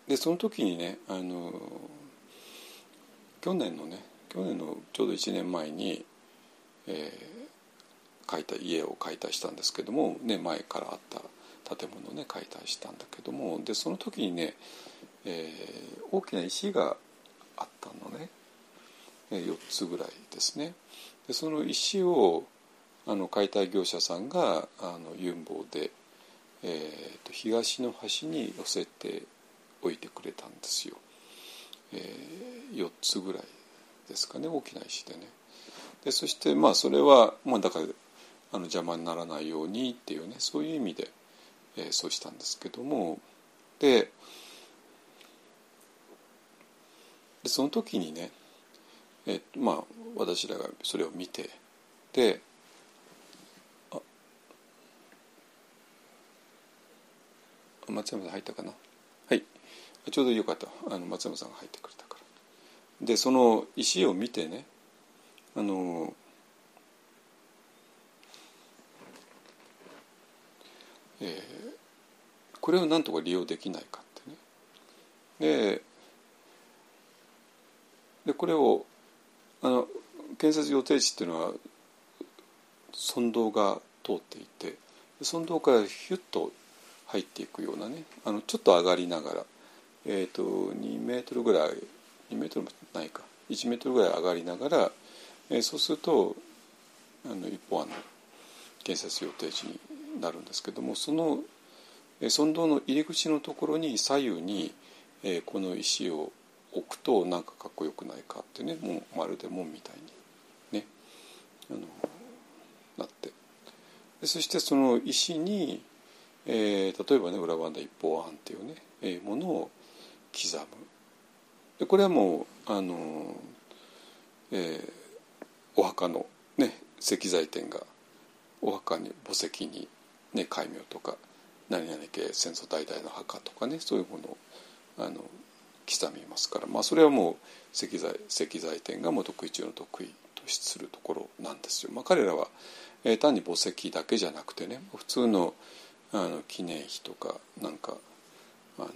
でその時にねあの去年のね去年のちょうど1年前に、えー、買いた家を解体したんですけども、ね、前からあった建物をね解体したんだけどもでその時にね、えー、大きな石があったのね、4つぐらいですね。でその石をあの解体業者さんがあのユンボで、えーと東の端に寄せて置いてくれたんですよ、えー、4つぐらいですかね大きな石でね。でそしてまあそれは、まあ、だからあの邪魔にならないようにっていうねそういう意味で、えー、そうしたんですけども。でその時にね、えー、まあ私らがそれを見てであ松山さん入ったかな？はい。ちょうどよかった。あの松山さんが入ってくれたから。でその石を見てねあのえー、これをなんとか利用できないかってね。ででこれをあの建設予定地っていうのは村道が通っていて村道からヒュッと入っていくようなねあのちょっと上がりながらえーと、2メートルぐらい2メートルもないか1メートルぐらい上がりながら、えー、そうするとあの一本あの建設予定地になるんですけどもその村道の入り口のところに左右に、えー、この石を置くとなんかかっこよくないかってねもうまるで門みたいにねあのなって。でそしてその石に、えー、例えばね裏番台一方案っていうね、えー、ものを刻む。でこれはもうあの、えー、お墓のね石材店がお墓に墓石にね戒名とか何々系戦争代々の墓とかねそういうものをあの刻みますからまあそれはもう石材石材店がもう得意中の得意とするところなんですよ。まあ、彼らは、えー、単に墓石だけじゃなくてね普通のあの記念碑とかなんかあの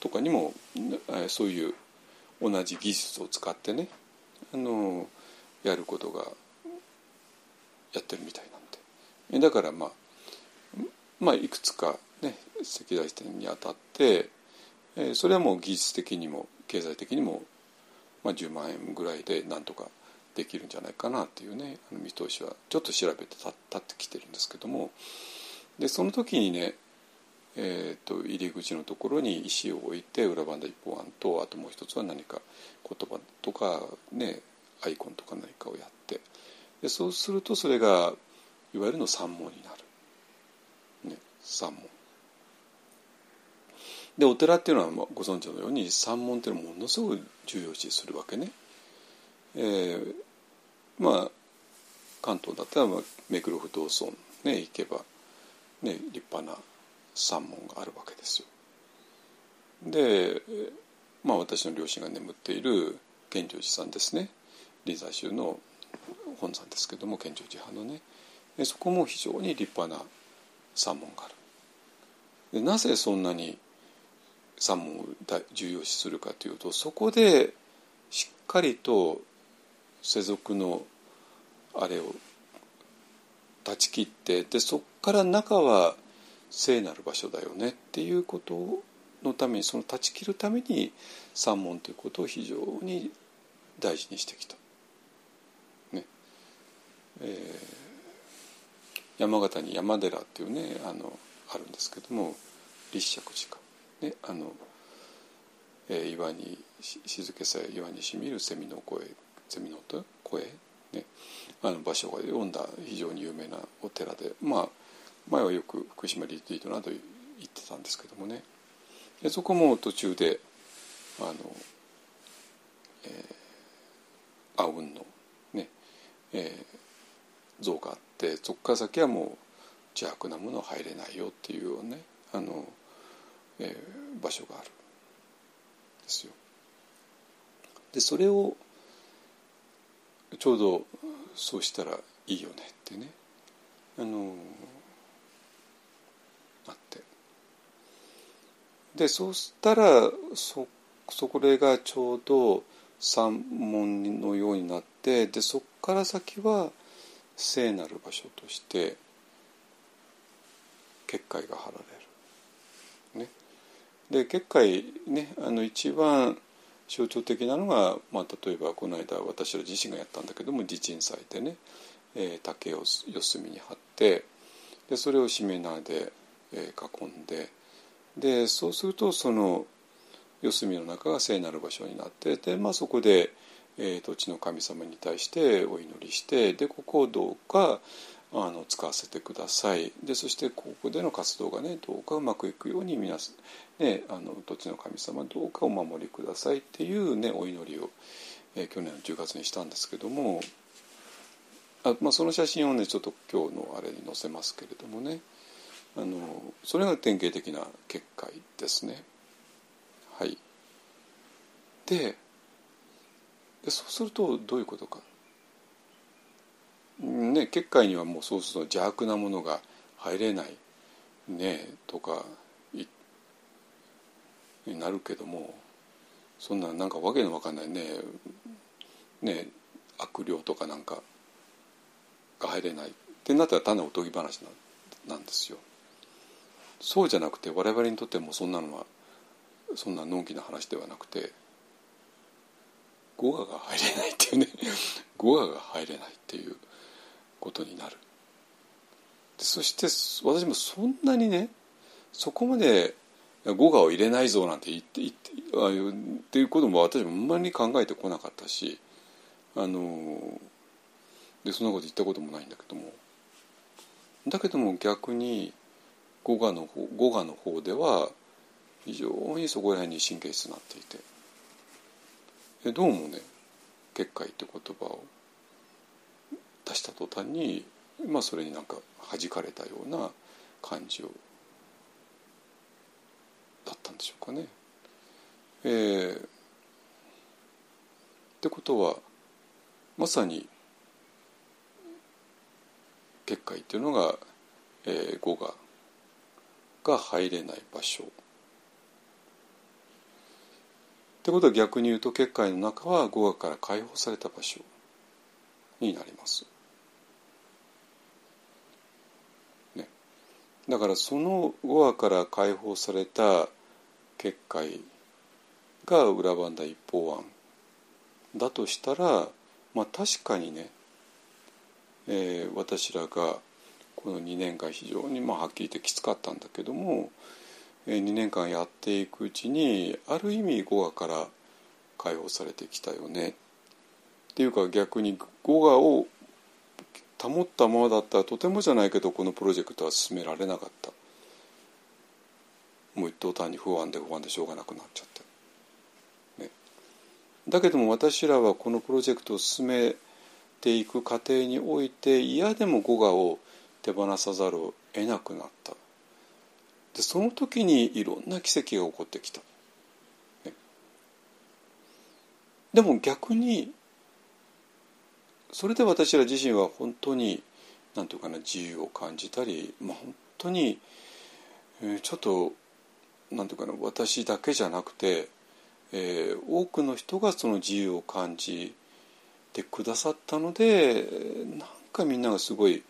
とかにも、えー、そういう同じ技術を使ってねあのやることがやってるみたいなんでだからまあまあいくつかね石材店にあたって、えー、それはもう技術的にも経済的にも、まあ、10万円ぐらいでなんとかできるんじゃないかなっていうねあの見通しはちょっと調べて立ってきてるんですけども。でその時にねえーと、入り口のところに石を置いて裏番台一方案とあともう一つは何か言葉とか、ね、アイコンとか何かをやって。でそうするとそれがいわゆるの三門になる、三門。でお寺っていうのはご存知のように三門っていうのはものすごく重要視するわけね。えー、まあ関東だったら目黒不動尊ね行けばね立派な三門があるわけですよ。でまあ私の両親が眠っている賢成寺さんですね臨済宗の本山ですけども賢成寺派のねそこも非常に立派な三門がある。でなぜそんなに三門を重要視するかというとそこでしっかりと世俗のあれを断ち切ってでそこから中は聖なる場所だよねっていうことのためにその断ち切るために三門ということを非常に大事にしてきた。ねえー、山形に山寺っていうねあのあるんですけども立石寺か、ねあのえー、岩に静けさえ岩にしみる蝉の声蝉の音？声、ね、あの場所が読んだ非常に有名なお寺でまあ前はよく福島リトリートなど行ってたんですけどもね。でそこも途中であの、えー、アウンのね、えー、像があってそこから先はもう邪悪なものは入れないよっていうねあの、えー、場所があるんですよ。でそれをちょうどそうしたらいいよねってねあのあってでそうしたらそそこれがちょうど山門のようになってでそこから先は聖なる場所として結界が張られる。ね、で結界ねあの一番象徴的なのが、まあ、例えばこの間私ら自身がやったんだけども地鎮祭でね、えー、竹を四隅に張ってでそれをしめ縄でえ囲んででそうするとその四隅の中が聖なる場所になってで、まあ、そこで、えー、土地の神様に対してお祈りしてでここをどうかあの使わせてくださいでそしてここでの活動がねどうかうまくいくように皆さん、ね、あの土地の神様どうかお守りくださいっていう、ね、お祈りを、えー、去年の10月にしたんですけどもあ、まあ、その写真をねちょっと今日のあれに載せますけれどもねあのそれが典型的な結界ですね。はい、ででそうするとどういうことか。ね、結界にはもうそうすると邪悪なものが入れないねとかになるけどもそんななんかわけのわかんないねね悪霊とかなんかが入れないってなったら単なるおとぎ話なんですよ。そうじゃなくて我々にとってもそんなのはそんなのんきな話ではなくて語我が入れないっていうね語我が入れないっていうことになる。そして私もそんなにねそこまで語我を入れないぞなんて言って言ってあっていうことも私もあんまり考えてこなかったしあのでそんなこと言ったこともないんだけども。だけども逆に語画の方語画の方では非常にそこら辺に神経質になっていて。どうもね結界って言葉を出した途端にまあそれになんか弾かれたような感じをだったんでしょうかね。えー、ってことはまさに結界っていうのが、えー、語がが入れない場所。ってことは逆に言うと結界の中は語学から解放された場所になります。だからその語学から解放された結界が裏番台一方案だとしたらまあ確かにね、えー、私らがこの2年間非常にまあはっきり言ってきつかったんだけども、えー、2年間やっていくうちにある意味語話から解放されてきたよね。っていうか逆に語話を保ったままだったらとてもじゃないけどこのプロジェクトは進められなかった。もう一等単に不安で不安でしょうがなくなっちゃって、ね、だけども私らはこのプロジェクトを進めていく過程において嫌でも語画を手放さざるを得なくなった。でその時にいろんな奇跡が起こってきた、ね、でも逆にそれで私ら自身は本当に何て言うかな自由を感じたり、まあ、本当に、えー、ちょっとなんていうかな私だけじゃなくて、えー、多くの人がその自由を感じてくださったのでなんかみんながすごい、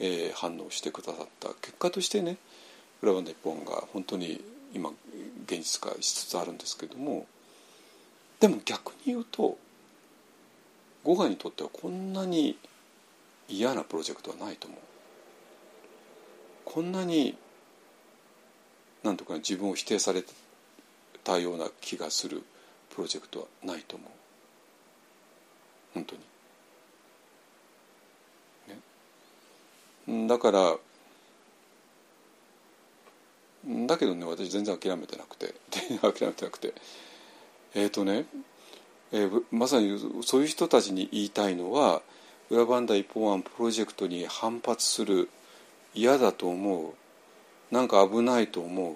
えー、反応してくださった結果としてね「裏番一本」が本当に今現実化しつつあるんですけどもでも逆に言うとゴガにとってはこんなに嫌なプロジェクトはないと思う。こんなになんとか自分を否定されたような気がするプロジェクトはないと思う。本当に、ね、だからだけどね私全然諦めてなくて。諦めてなくて。えっ、ー、とね、えー、まさにそういう人たちに言いたいのは裏バンダ一本案プロジェクトに反発する嫌だと思う。なんか危ないと思う。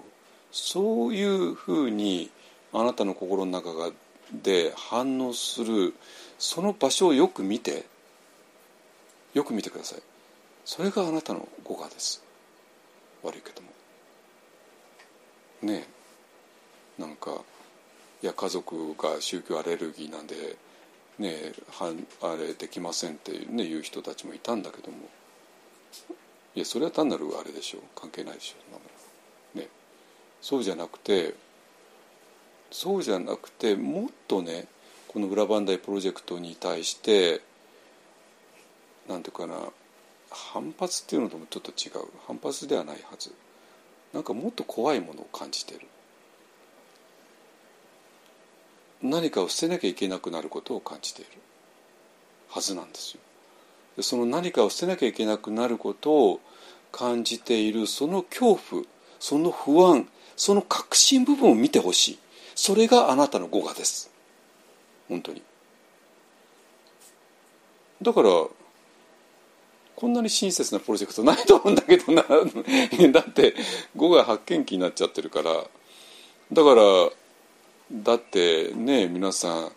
そういうふうにあなたの心の中がで反応する。その場所をよく見て。よく見てください。それがあなたの語がです。悪いけども。ねえ。なんかいや家族が宗教アレルギーなんでねはあれできませんっていうね言う人たちもいたんだけども。いやそれは単なるあれでしょう。関係ないでしょう、ね、そうじゃなくてそうじゃなくてもっとねこの裏磐梯プロジェクトに対してなんていうかな反発っていうのともちょっと違う。反発ではないはず。なんかもっと怖いものを感じてる。何かを捨てなきゃいけなくなることを感じているはずなんですよ。その何かを捨てなきゃいけなくなることを感じているその恐怖その不安その確信部分を見てほしい。それがあなたの語がです。本当に。だからこんなに親切なプロジェクトないと思うんだけどな。だって語が発見期になっちゃってるから。だからだってね皆さん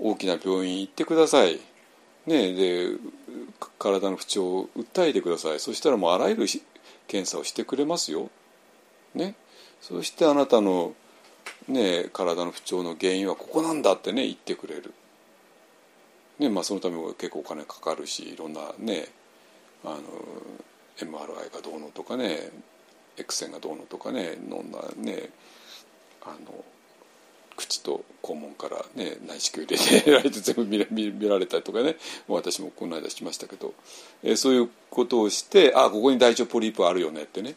大きな病院行ってくださいねで体の不調を訴えてくださいそしたらもうあらゆる検査をしてくれますよ。ね、そしてあなたの、ね、体の不調の原因はここなんだってね言ってくれる。ねまあ、そのためも結構お金かかるしいろんなねあの MRI がどうのとかね X 線がどうのとかね飲んだねあの口と肛門からね内視鏡入れて られて全部見られたりとかね私もこの間しましたけど、えー、そういうことをしてあここに大腸ポリープあるよねってね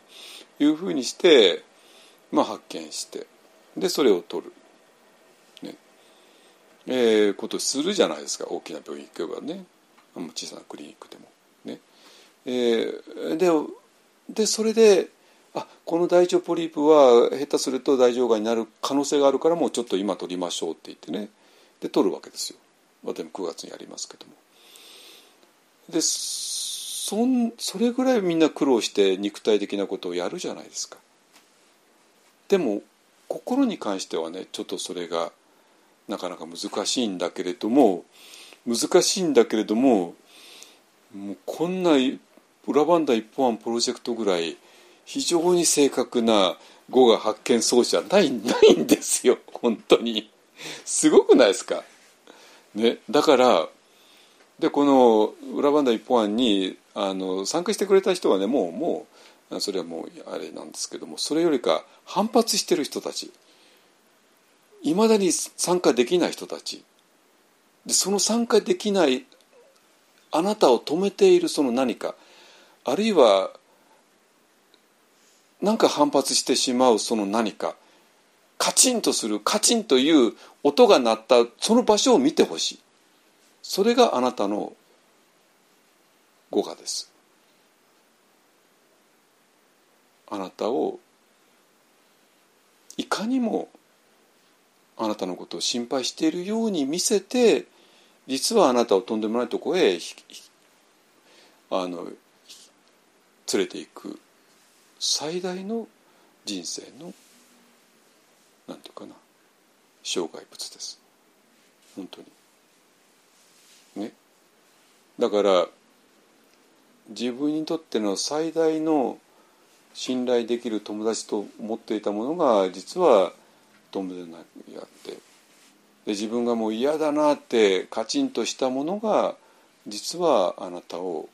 いうふうにして、まあ、発見してでそれを取る、ね。えー、ことするじゃないですか大きな病院行けばね。小さなクリニックでも。ね。えーででそれであこの大腸ポリープは下手すると大腸がんになる可能性があるからもうちょっと今取りましょうって言ってね。で取るわけですよ。私も9月にやりますけども。でそんそれぐらいみんな苦労して肉体的なことをやるじゃないですか。でも心に関してはねちょっとそれがなかなか難しいんだけれども難しいんだけれどももうこんな裏バンダ一本案プロジェクトぐらい非常に正確な語が発見装置はないないんですよ。本当に。すごくないですか？ね。だからでこの裏バンダ一本案にあの参加してくれた人はねもうもうそれはもうあれなんですけどもそれよりか反発してる人たち。いまだに参加できない人たち。でその参加できないあなたを止めているその何かあるいは何か反発してしまうその何か。カチンとするカチンという音が鳴ったその場所を見てほしい。それがあなたの語がです。あなたをいかにもあなたのことを心配しているように見せて実はあなたをとんでもないとこへあの連れていく。最大の人生のなんていうかな障害物です。本当に。ね。だから自分にとっての最大の信頼できる友達と思っていたものが実はとんでもなくやってで自分がもう嫌だなってカチンとしたものが実はあなたを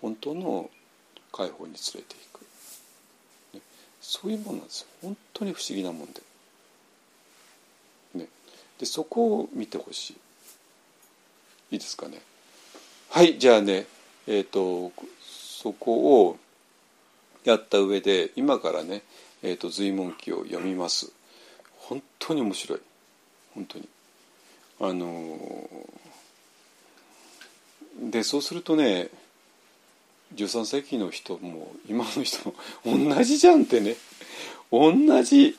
本当の解放に連れていく、そういうもんなんですよ。本当に不思議なもんで。ね、でそこを見てほしい。いいですかね。はいじゃあねえっ、ー、とそこをやった上で今からね、えーと、随文記を読みます。本当に面白い。本当に。あのでそうするとね13世紀の人も今の人も同じじゃんってね。同じ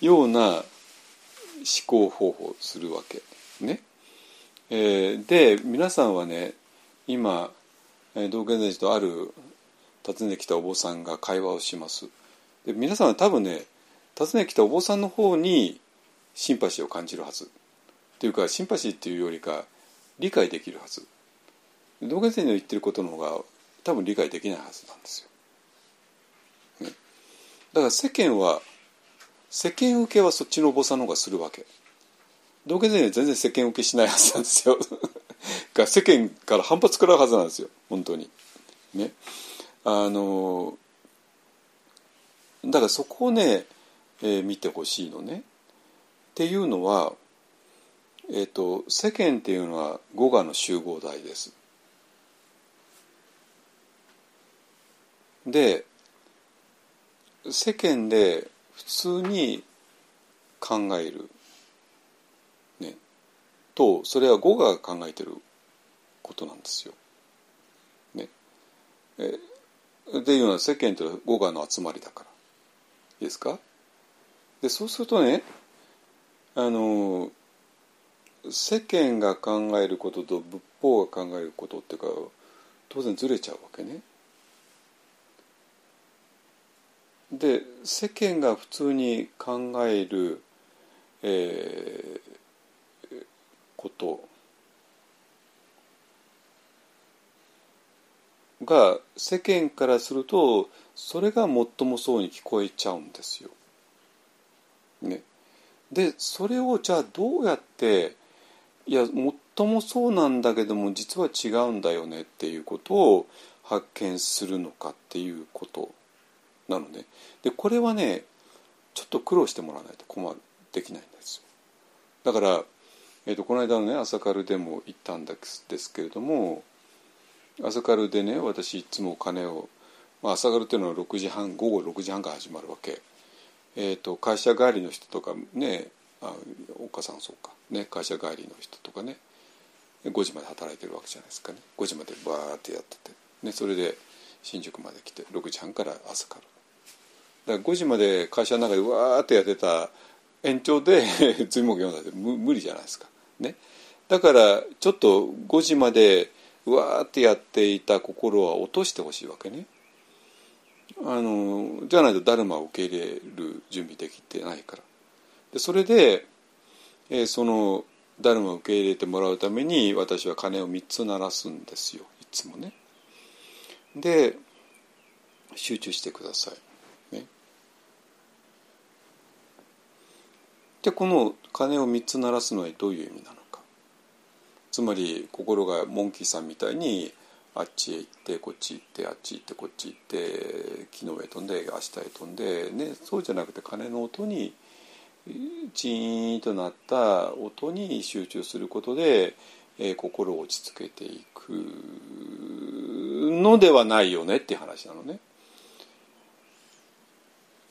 ような思考方法するわけね。えー、で皆さんはね今道元禅師とある訪ねてきたお坊さんが会話をします。で皆さんは多分ね訪ねてきたお坊さんの方にシンパシーを感じるはず。っていうかシンパシーっていうよりか理解できるはず。道元禅師の言ってることの方が多分理解できないはずなんですよ、ね、だから世間は世間受けはそっちのお坊さんの方がするわけ。道元禅は全然世間受けしないはずなんですよ。が世間から反発食らうはずなんですよ。本当に。ね。あのだからそこをね、えー、見てほしいのね。っていうのは、えーと、世間っていうのは語我の集合体です。で世間で普通に考える、ね、とそれは語が考えてることなんですよ。ね、えっていうのは世間というのは語我の集まりだから。いいですか？でそうするとねあの世間が考えることと仏法が考えることっていうか当然ずれちゃうわけね。で世間が普通に考える、えー、こと。が世間からするとそれが最もそうに聞こえちゃうんですよ。ね、でそれをじゃあどうやっていや最もそうなんだけども実は違うんだよねっていうことを発見するのかっていうこと。なのね。でこれはねちょっと苦労してもらわないと困る。できないんですよ。だから、えーと、この間のね朝カルでも言ったんですけれども朝カルでね私いつも鐘を、まあ、朝カルっていうのは6時半午後6時半から始まるわけ、えーと、会社帰りの人とかねあお母さんそうか。ね会社帰りの人とかね5時まで働いてるわけじゃないですかね。5時までバーってやってて。ね、それで新宿まで来て6時半から朝から。だから5時まで会社の中でわーってやってた延長で随文読んだって無理じゃないですか。ね。だからちょっと5時までうわーってやっていた心は落としてほしいわけね。あのじゃないとダルマを受け入れる準備できてないから。でそれで、えーそのダルマを受け入れてもらうために私は鐘を3つ鳴らすんですよ。いつもね。で集中してくださいねでこの鐘を3つ鳴らすのはどういう意味なのかつまり心がモンキーさんみたいにあっちへ行ってこっち行ってあっち行ってこっち行って昨日へ飛んで明日へ飛んで、ね、そうじゃなくて鐘の音にチーンとなった音に集中することで、えー心を落ち着けていくのではないよねっていう話なのね。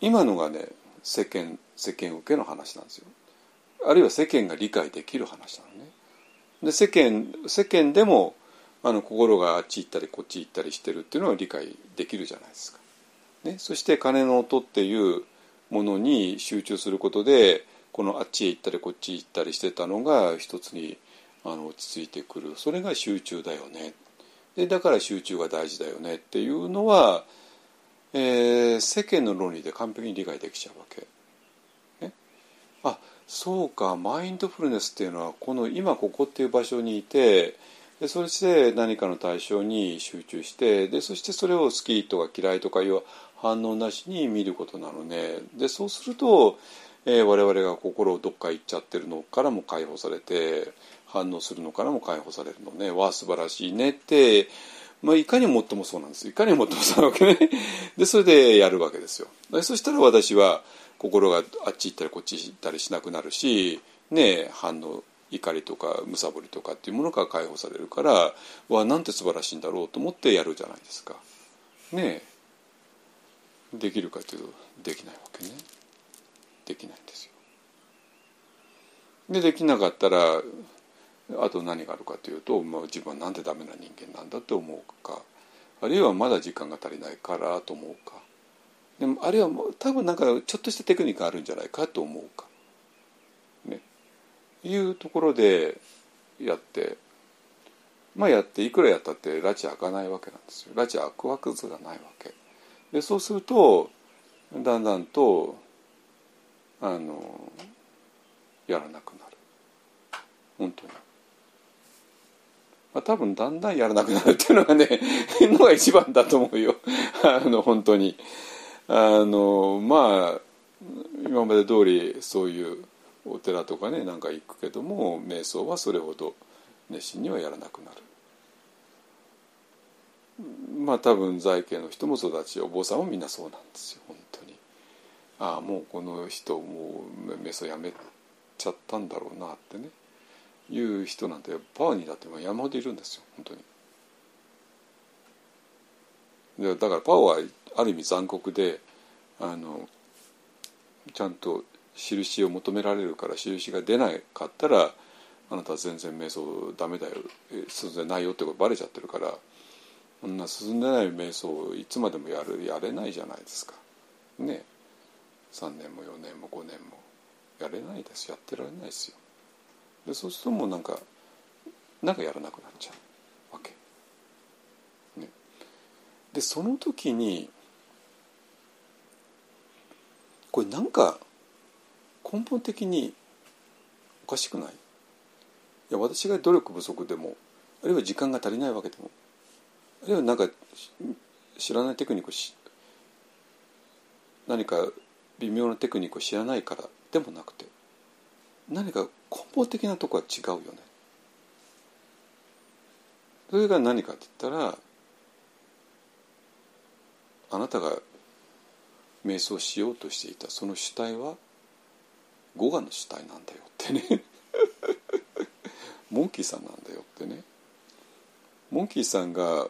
今のがね世間世間受けの話なんですよ。あるいは世間が理解できる話なのね。で世間世間でもあの心があっち行ったりこっち行ったりしてるっていうのは理解できるじゃないですか。ね、そして鐘の音っていうものに集中することでこのあっちへ行ったりこっちへ行ったりしてたのが一つにあの落ち着いてくるそれが集中だよねでだから集中が大事だよねっていうのは、えー世間の論理で完璧に理解できちゃうわけ。ね、あそうか。マインドフルネスっていうのはこの今ここっていう場所にいてでそして何かの対象に集中してでそしてそれを好きとか嫌いとかいう反応なしに見ることなのね。でそうすると、えー我々が心をどっか行っちゃってるのからも解放されて反応するのからも解放されるのね。わあ素晴らしいねって、まあ、いかにもっともそうなんです。いかにもっともそうなわけね。でそれでやるわけですよ。そしたら私は心があっち行ったりこっち行ったりしなくなるしね反応怒りとかむさぼりとかっていうものから解放されるからわなんて素晴らしいんだろうと思ってやるじゃないですか。ねできるかというとできないわけね。できないんですよ。でできなかったらあと何があるかというと、まあ、自分はなんでダメな人間なんだって思うかあるいはまだ時間が足りないからと思うか。でもあるいはもう多分なんかちょっとしたテクニックがあるんじゃないかと思うか。ね。いうところでやってまあやっていくらやったって拉致開かないわけなんですよ。拉致開くわけずがないわけ。でそうするとだんだんとあのやらなくなる。本当に。まあ、多分だんだんやらなくなるっていうのがね のが一番だと思うよ。あの本当に。あのまあ今まで通りそういうお寺とかねなんか行くけども瞑想はそれほど熱心にはやらなくなる。まあ多分在家の人もそうだしお坊さんもみんなそうなんですよ。本当に。ああもうこの人もう瞑想やめちゃったんだろうなってね。いう人なんてパワーにだって山ほどいるんですよ本当に。でだからパワーはある意味残酷であのちゃんと印を求められるから印が出なかったらあなたは全然瞑想ダメだよ進んでないよってことバレちゃってるからそんな進んでない瞑想をいつまでもやるやれないじゃないですか。ね。3年も4年も5年もやれないです。やってられないですよ。でそうするともうなんかなんかやらなくなっちゃうわけ。ね、でその時にこれなんか根本的におかしくない？いや私が努力不足でもあるいは時間が足りないわけでもあるいはなんか知らないテクニックをし何か微妙なテクニックを知らないからでもなくて。何か根本的なとこは違うよね。それが何かって言ったらあなたが瞑想しようとしていたその主体は五我の主体なんだよってね。モンキーさんなんだよってね。モンキーさんが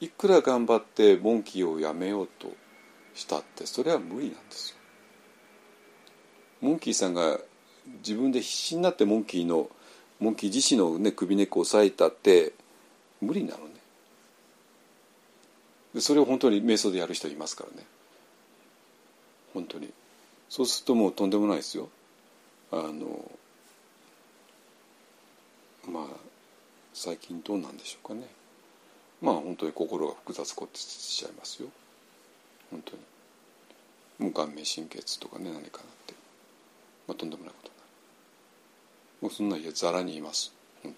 いくら頑張ってモンキーをやめようとしたってそれは無理なんですよ。モンキーさんが自分で必死になってモンキーのモンキー自身の、ね、首根っこを押さえたって無理なのね。でそれを本当に瞑想でやる人いますからね。本当に。そうするともうとんでもないですよ。あのまあ最近どうなんでしょうかね。まあ本当に心が複雑化しちゃいますよ。本当に。もう顔面神経痛とかね何かなって。まあとんでもないこと。もうそんな家ざらにいます。本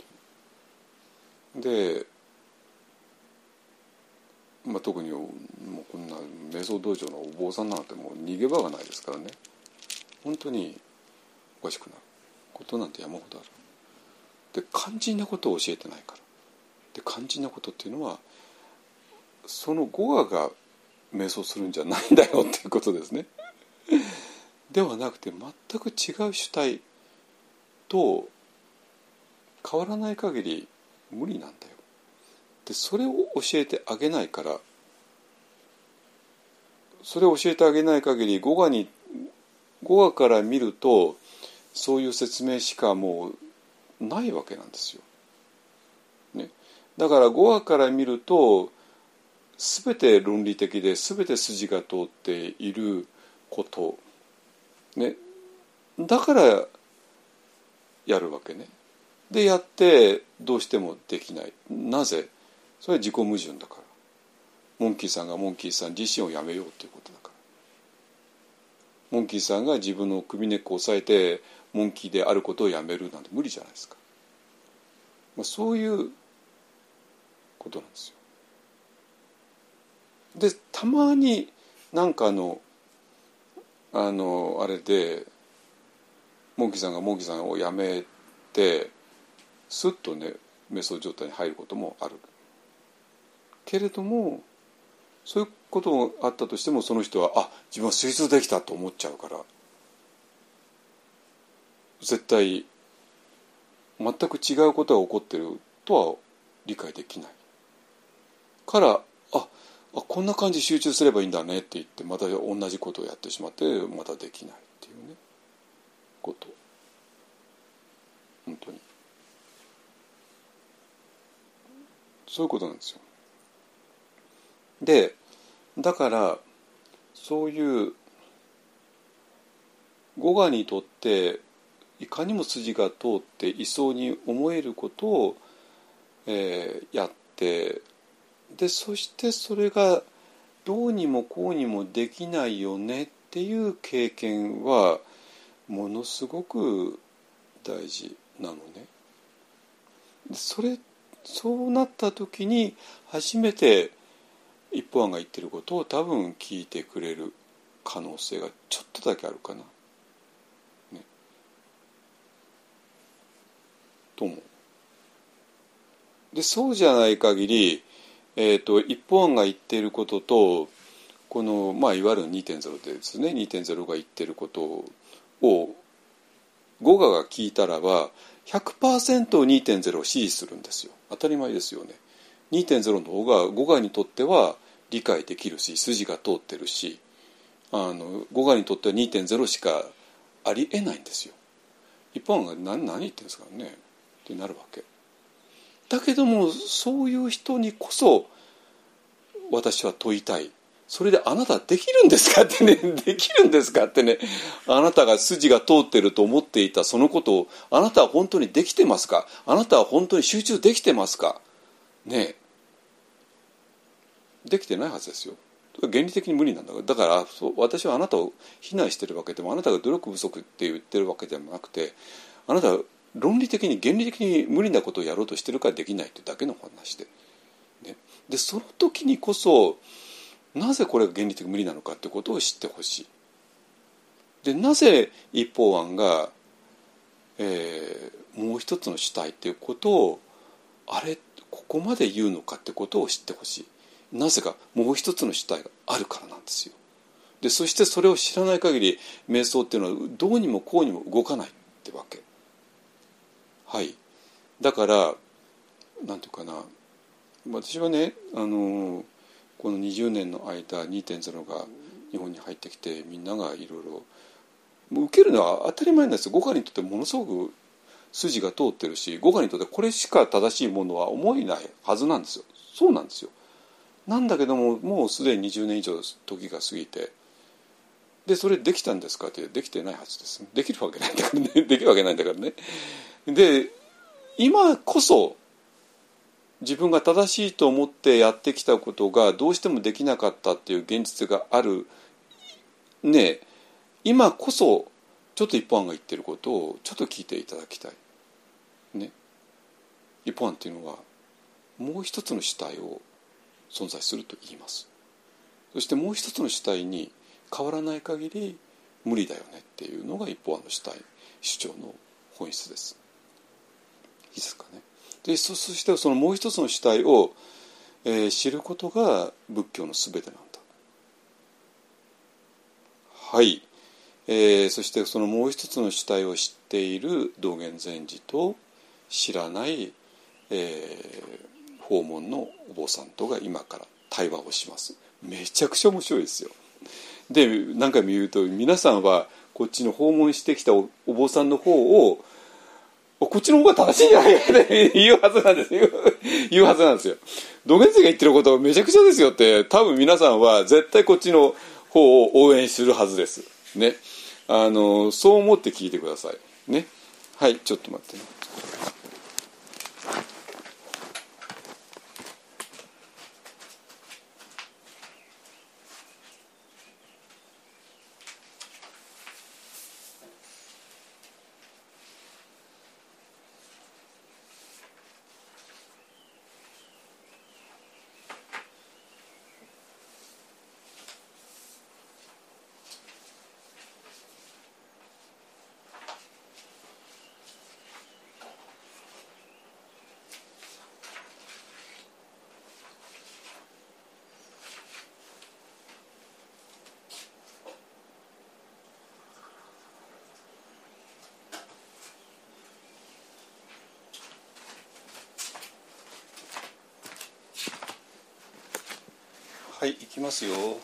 当でまあ、特にもうこんな瞑想道場のお坊さんなんてもう逃げ場がないですからね。本当におかしくなることなんて山ほどある。で肝心なことを教えてないから。で肝心なことっていうのはその語話が瞑想するんじゃないんだよっていうことですね。ではなくて全く違う主体と変わらない限り無理なんだよ。でそれを教えてあげないからそれを教えてあげない限り語話に語話から見るとそういう説明しかもうないわけなんですよ。ね、だから語話から見ると全て論理的で全て筋が通っていること、ね、だからやるわけね。でやってどうしてもできない。なぜ？それは自己矛盾だから。モンキーさんがモンキーさん自身をやめようということだから。モンキーさんが自分の首根っこを押さえてモンキーであることをやめるなんて無理じゃないですか、まあ、そういうことなんですよ。でたまになんかのあのあれでモンキーさんがモンキーさんをやめてスッとね瞑想状態に入ることもある。けれどもそういうことがあったとしてもその人はあ自分は推測できたと思っちゃうから絶対全く違うことが起こってるとは理解できない。からああこんな感じ集中すればいいんだねって言ってまた同じことをやってしまってまたできない。こと本当にそういうことなんですよ。でだからそういう語我にとっていかにも筋が通っていそうに思えることを、えー、やってでそしてそれがどうにもこうにもできないよねっていう経験はものすごく大事なのね。それそうなった時に初めて一方案が言ってることを多分聞いてくれる可能性がちょっとだけあるかな。ね、と思う。でそうじゃない限り、えーと、一方案が言ってることとこの、まあ、いわゆる2.0でですね2.0が言ってることを語我が聞いたらば 100%2.0 を支持するんですよ当たり前ですよね。2.0の方が語我にとっては理解できるし筋が通ってるしあの語我にとっては2.0しかありえないんですよ。一般が何何言ってんですかねってなるわけ。だけどもそういう人にこそ私は問いたい。それであなたできるんですかってね できるんですかってねあなたが筋が通ってると思っていたそのことをあなたは本当にできてますか？あなたは本当に集中できてますか？ねできてないはずですよ。原理的に無理なんだから。だから私はあなたを非難してるわけでもあなたが努力不足って言ってるわけでもなくてあなたは論理的に原理的に無理なことをやろうとしてるからできないってだけの話で,、ね、でその時にこそなぜこれが原理的無理なのかってことを知ってほしい。でなぜ一方案が、えー、もう一つの主体っていうことをあれここまで言うのかってことを知ってほしい。なぜかもう一つの主体があるからなんですよ。でそしてそれを知らない限り瞑想っていうのはどうにもこうにも動かないってわけ。はい。だからなんていうかな私はねあのこの20年の間2.0が日本に入ってきてみんながいろいろ受けるのは当たり前なんです。五感にとってものすごく筋が通ってるし五感にとってこれしか正しいものは思えないはずなんですよ。そうなんですよ。なんだけどももうすでに20年以上時が過ぎてでそれできたんですかってできてないはずです。できるわけないんだからね。できるわけないんだからね。で今こそ自分が正しいと思ってやってきたことがどうしてもできなかったっていう現実があるね今こそちょっと一般が言ってることをちょっと聞いていただきたい。ね、一般っていうのはもう一つの主体を存在すると言います。そしてもう一つの主体に変わらない限り無理だよねっていうのが一方案の主体主張の本質です。いいですかね？でそしてそのもう一つの主体を、えー、知ることが仏教の全てなんだ。はい、えー、そしてそのもう一つの主体を知っている道元禅師と知らない、えー、訪問のお坊さんとが今から対話をします。めちゃくちゃ面白いですよ。で何回も言うと皆さんはこっちの訪問してきたお坊さんの方をこっちの方が正しいんじゃないかって言うはずなんですよ。言うはずなんですよ。土下座が言ってることめちゃくちゃですよって多分皆さんは絶対こっちの方を応援するはずです。ね。あの、そう思って聞いてください。ね。はい、ちょっと待ってね。はい行きますよ。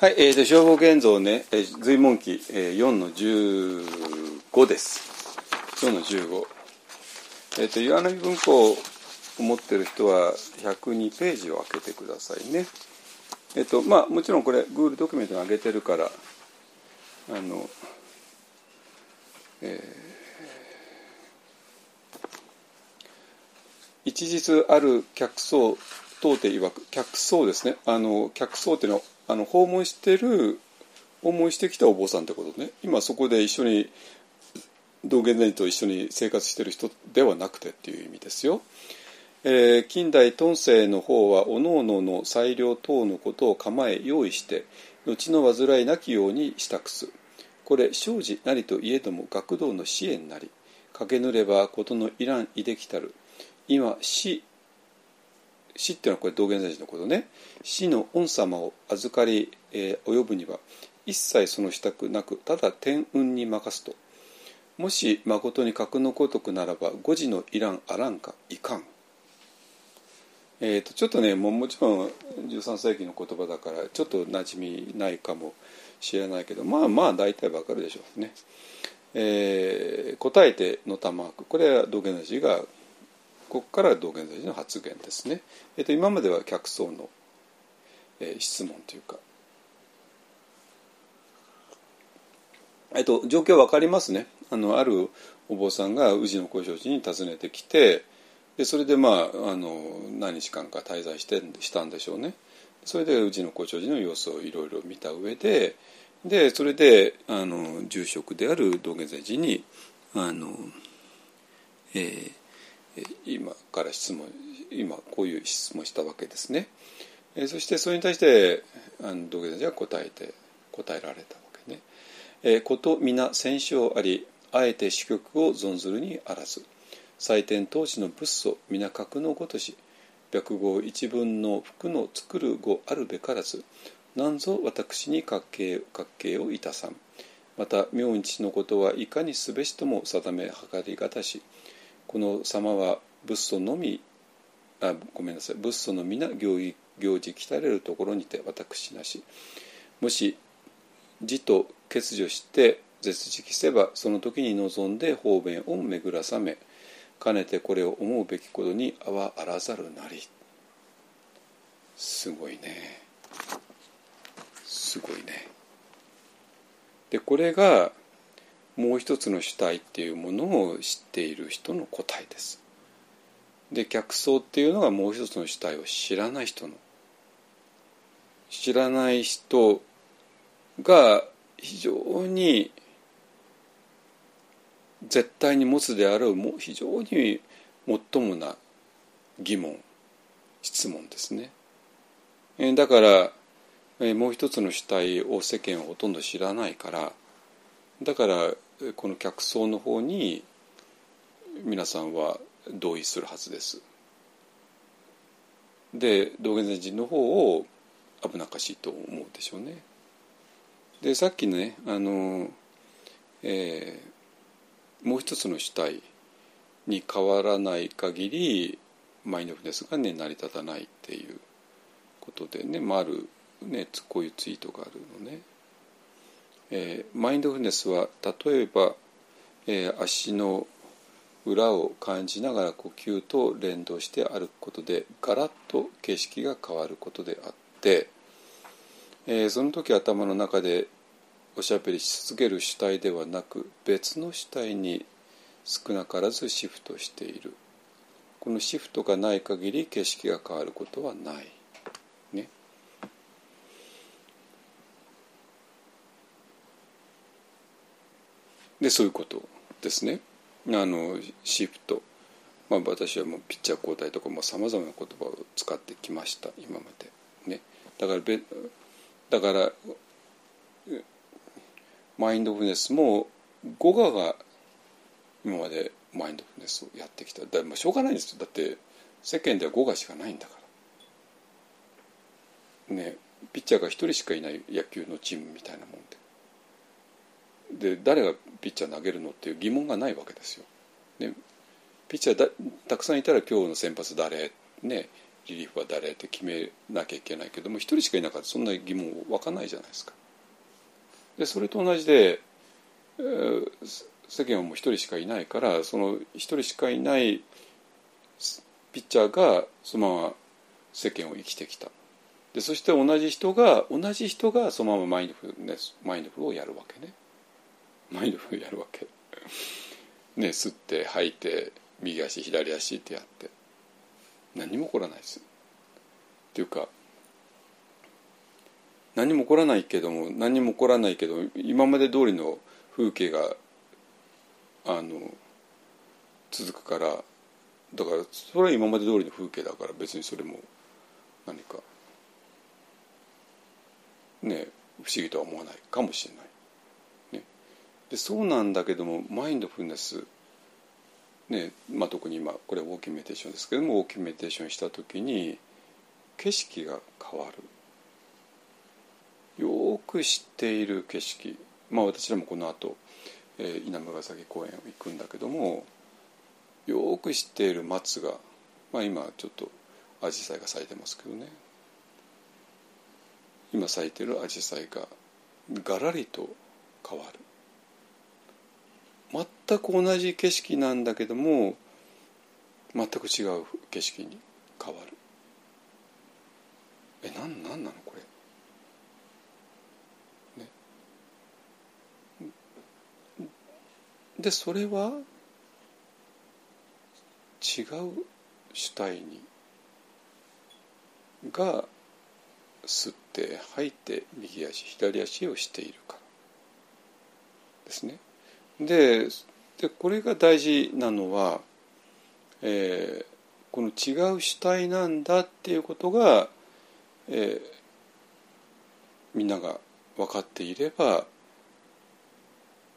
はい、えー、と消防現像ね、えー、随文記、えー、4の15です。4の15えっ、ー、と岩波文庫を持ってる人は102ページを開けてくださいね。えっ、ー、とまあもちろんこれ Google ドキュメントに上げてるからあのえー一日ある客層当店曰く客層ですね。あの客層っていうのはあの訪問してる訪問してきたお坊さんってことね。今そこで一緒に道元禅と一緒に生活してる人ではなくてっていう意味ですよ。えー、近代遁世の方はおのおのの裁量等のことを構え用意して後の煩いなきように支度す。これ生じなりといえども学童の支援なり。駆けぬれば事のいらんいできたる。今死死っていうのはこれ道元禅師のことね。死の御様を預かり、えー、及ぶには一切その支度なくただ天運に任すと。もし誠に格のごとくならば五時のいらんあらんかいかん。えーと、ちょっとねももちろん13世紀の言葉だからちょっと馴染みないかもしれないけどまあまあ大体わかるでしょうね。えー、答えての玉これは道元禅師がここから道元禅師の発言ですね、えーと、今までは客層の、えー、質問というか、えーと、状況分かりますね。あのあるお坊さんが宇治の小正寺に訪ねてきてでそれでまああの何日間か滞在してしたんでしょうね。それで宇治の小正寺の様子をいろいろ見た上ででそれであの住職である道元禅師にあの、えー、今から質問今こういう質問したわけですね。えそしてそれに対してあの道元先生は答えて答えられたわけね。えこと皆戦勝ありあえて主曲を存ずるにあらず祭典当時の仏祖皆格のごとし白号一文の服の作る語あるべからずなんぞ私に格形格形をいたさんまた明日のことはいかにすべしとも定め計りがたしこの様は仏祖のみあごめんなさい。仏祖の皆行儀行事来たれるところにて私なし。もし字と欠如して絶食せばその時に望んで方便を巡らさめかねてこれを思うべきことにあわあらざるなり。すごいね。すごいね。でこれがもう一つの主体っていうものを知っている人の答えですで客層っていうのがもう一つの主体を知らない人の知らない人が非常に絶対に持つであろう非常に最もな疑問質問ですね。だからもう一つの主体を世間はほとんど知らないからだからこの客層の方に皆さんは同意するはずです。で道元禅師の方を危なっかしいと思うでしょうね。でさっきねあの、えー、もう一つの主体に変わらない限りマインドフルネスがね成り立たないっていうことでね、まあ、ある、ね、こういうツイートがあるのね。えー、マインドフルネスは例えば、えー、足の裏を感じながら呼吸と連動して歩くことでガラッと景色が変わることであって、えー、その時頭の中でおしゃべりし続ける主体ではなく別の主体に少なからずシフトしているこのシフトがない限り景色が変わることはない。ね、でそういうことですね。あのシフト、まあ、私はもうピッチャー交代とかさまざまな言葉を使ってきました。今まで。ね、だからべだからマインドフルネスも語我が今までマインドフルネスをやってきた。だ、まあ、しょうがないんですよ。だって世間では語我しかないんだから。ね。ピッチャーが一人しかいない野球のチームみたいなもんで。で誰がピッチャー投げるのっていう疑問がないわけですよ。ね、ピッチャーだたくさんいたら今日の先発誰、ね、リリーフは誰って決めなきゃいけないけども一人しかいなかったらそんな疑問湧かないじゃないですか。でそれと同じで、えー、世間はもう一人しかいないからその一人しかいないピッチャーがそのまま世間を生きてきたでそして同じ人が同じ人がそのままマインドフルネスマインドフルをやるわけねマインドフルやるわけ。ね吸って吐いて右足左足ってやって。何も起こらないです。っていうか何も起こらないけども何も起こらないけど今まで通りの風景があの続くからだからそれは今まで通りの風景だから別にそれも何かね不思議とは思わないかもしれない。でそうなんだけどもマインドフルネス。ねまあ、特に今これはウォーキングメディテーションですけどもウォーキングメディテーションした時に景色が変わる。よく知っている景色。まあ私らもこの後、えー、稲村ヶ崎公園を行くんだけどもよく知っている松が、まあ、今ちょっとアジサイが咲いてますけどね。今咲いてるアジサイががらりと変わる。全く同じ景色なんだけども全く違う景色に変わる。えなんなんなのこれ？でそれは違う主体にが吸って吐いて右足左足をしているからですね。ででこれが大事なのは、えー、この違う主体なんだっていうことが、えー、みんなが分かっていれば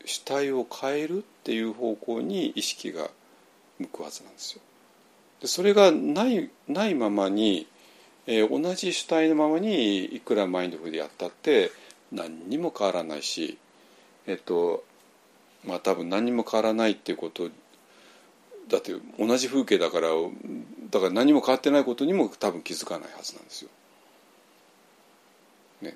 主体を変えるっていう方向に意識が向くはずなんですよ。でそれがないないままに、えー、同じ主体のままにいくらマインドフルでやったって何にも変わらないし、えっとまあ多分何も変わらないっていうことだって同じ風景だからだから何も変わってないことにも多分気づかないはずなんですよ。ね。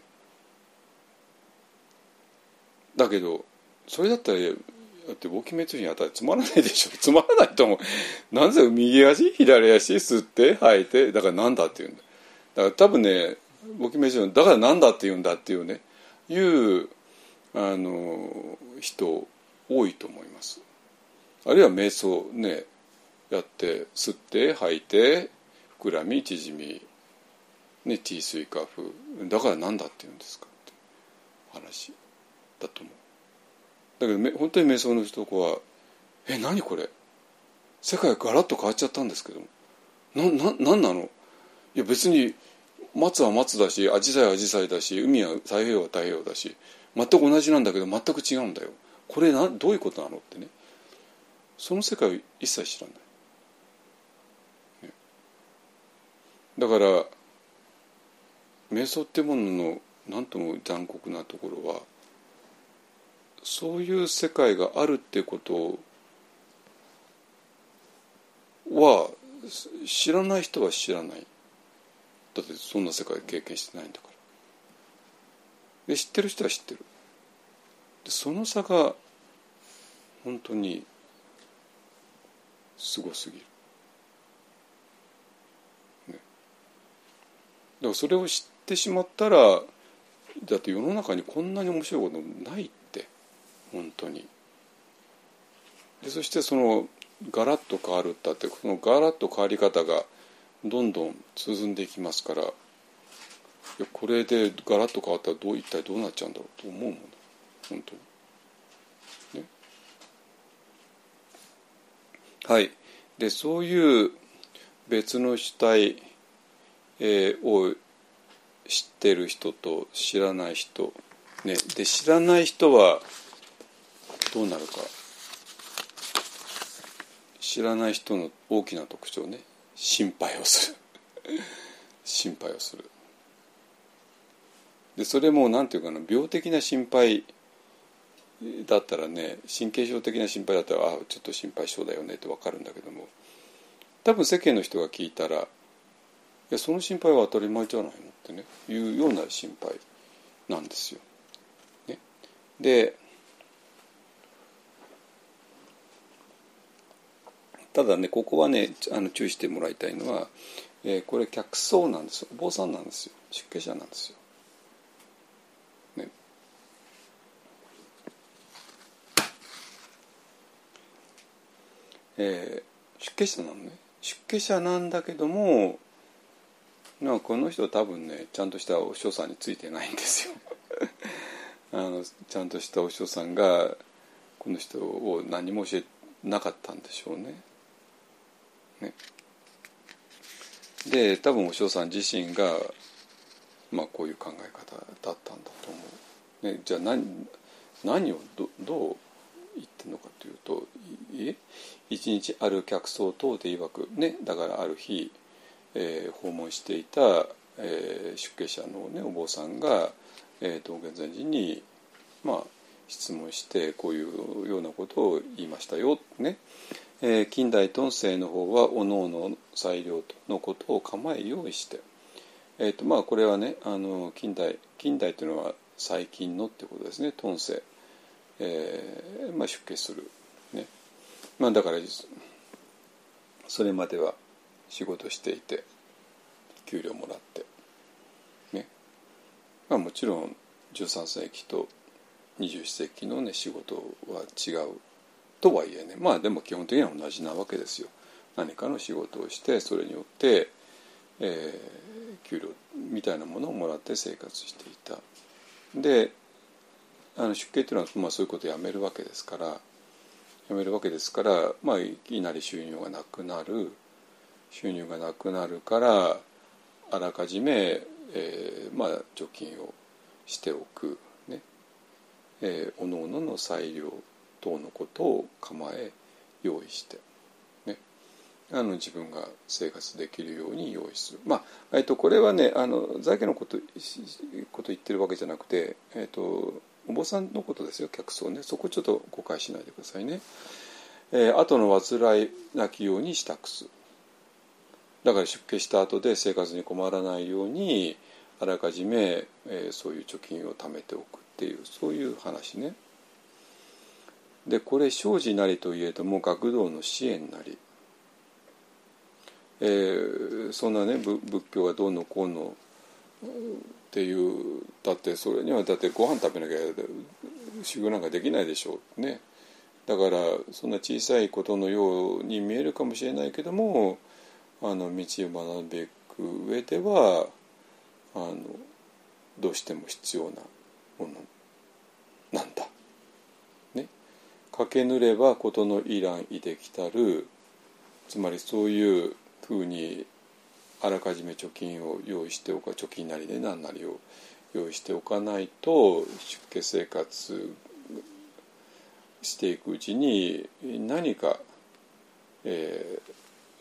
だけどそれだったらだって簿記滅にあたりつまらないでしょつまらないと思うなんで右足左足吸って吐いてだからなんだって言うんだだから多分ね簿記滅だからなんだって言うんだっていうねいうあの人多いと思います。あるいは瞑想ねやって吸って吐いて膨らみ縮みね 地水火風。だからなんだって言うんですかって話だと思う。だけど本当に瞑想の人は「え何これ？世界がガラッと変わっちゃったんですけども。なななんなの？いや別に松は松だしアジサイはアジサイだし海は太平洋は太平洋だし全く同じなんだけど全く違うんだよ。これなどういうことなのってね。その世界を一切知らない、ね、だから瞑想ってものの何とも残酷なところはそういう世界があるってことは知らない人は知らない。だってそんな世界経験してないんだから。で知ってる人は知ってる。でその差が本当にすごすぎる、ね、だからそれを知ってしまったらだって世の中にこんなに面白いことないって。本当に。でそしてそのガラッと変わるったってこのガラッと変わり方がどんどん進んでいきますからこれでガラッと変わったらどう一体どうなっちゃうんだろうと思うもん。本当に。はい。でそういう別の主体、えー、を知ってる人と知らない人、ね、で知らない人はどうなるか。知らない人の大きな特徴ね。心配をする。心配をする。でそれも何て言うかな病的な心配だったらね神経症的な心配だったらあちょっと心配性だよねって分かるんだけども多分世間の人が聞いたらいやその心配は当たり前じゃないのってねいうような心配なんですよ。ね、でただねここはねあの注意してもらいたいのは、えー、これ客層なんですよお坊さんなんですよ出家者なんですよ。ね、えー、出家者なのね出家者なんだけどもなんかこの人多分ねちゃんとしたお師匠さんについてないんですよ あのちゃんとしたお師匠さんがこの人を何も教えなかったんでしょうね。ね、で多分お嬢さん自身が、まあ、こういう考え方だったんだと思う。ね、じゃあ何何をどどう言ってるのかというとえ？一日ある客層等で曰く。ね？だからある日、えー、訪問していた、えー、出家者の、ね、お坊さんが、えー、道元禅師にまあ質問してこういうようなことを言いましたよ。ね？えー、近代遁世の方はおのおの裁量のことを構え用意して、えーとまあ、これはねあの近代近代というのは最近のってことですね遁世、えーまあ、出家する、ね。まあ、だからそれまでは仕事していて給料もらって、ね。まあ、もちろん13世紀と21世紀の、ね、仕事は違うとはいえね。まあでも基本的には同じなわけですよ。何かの仕事をしてそれによって、えー、給料みたいなものをもらって生活していた。であの出家っていうのは、まあ、そういうことをやめるわけですからやめるわけですから、まあ、いきなり収入がなくなる収入がなくなるからあらかじめ、えーまあ、貯金をしておくね、えー、おのおのの裁量等のことを構え用意して、あの自分が生活できるように用意する。まあえっと、これはねあの財家のことこと言ってるわけじゃなくて、えっと、お坊さんのことですよ客層ねそこちょっと誤解しないでくださいね。えー、後の患いなきように支度す。だから出家した後で生活に困らないようにあらかじめ、えー、そういう貯金を貯めておくっていうそういう話ね。でこれ生じなりといえども学童の支援なり、えー、そんなね仏教がどうのこうのっていうだってそれにはだってご飯食べなきゃ修行なんかできないでしょうねだからそんな小さいことのように見えるかもしれないけどもあの道を学んでいく上ではあのどうしても必要なものなんだ。ね。駆けぬれば事のいらんいできたるつまりそういうふうにあらかじめ貯金を用意しておか貯金なりで何なりを用意しておかないと出家生活していくうちに何か、え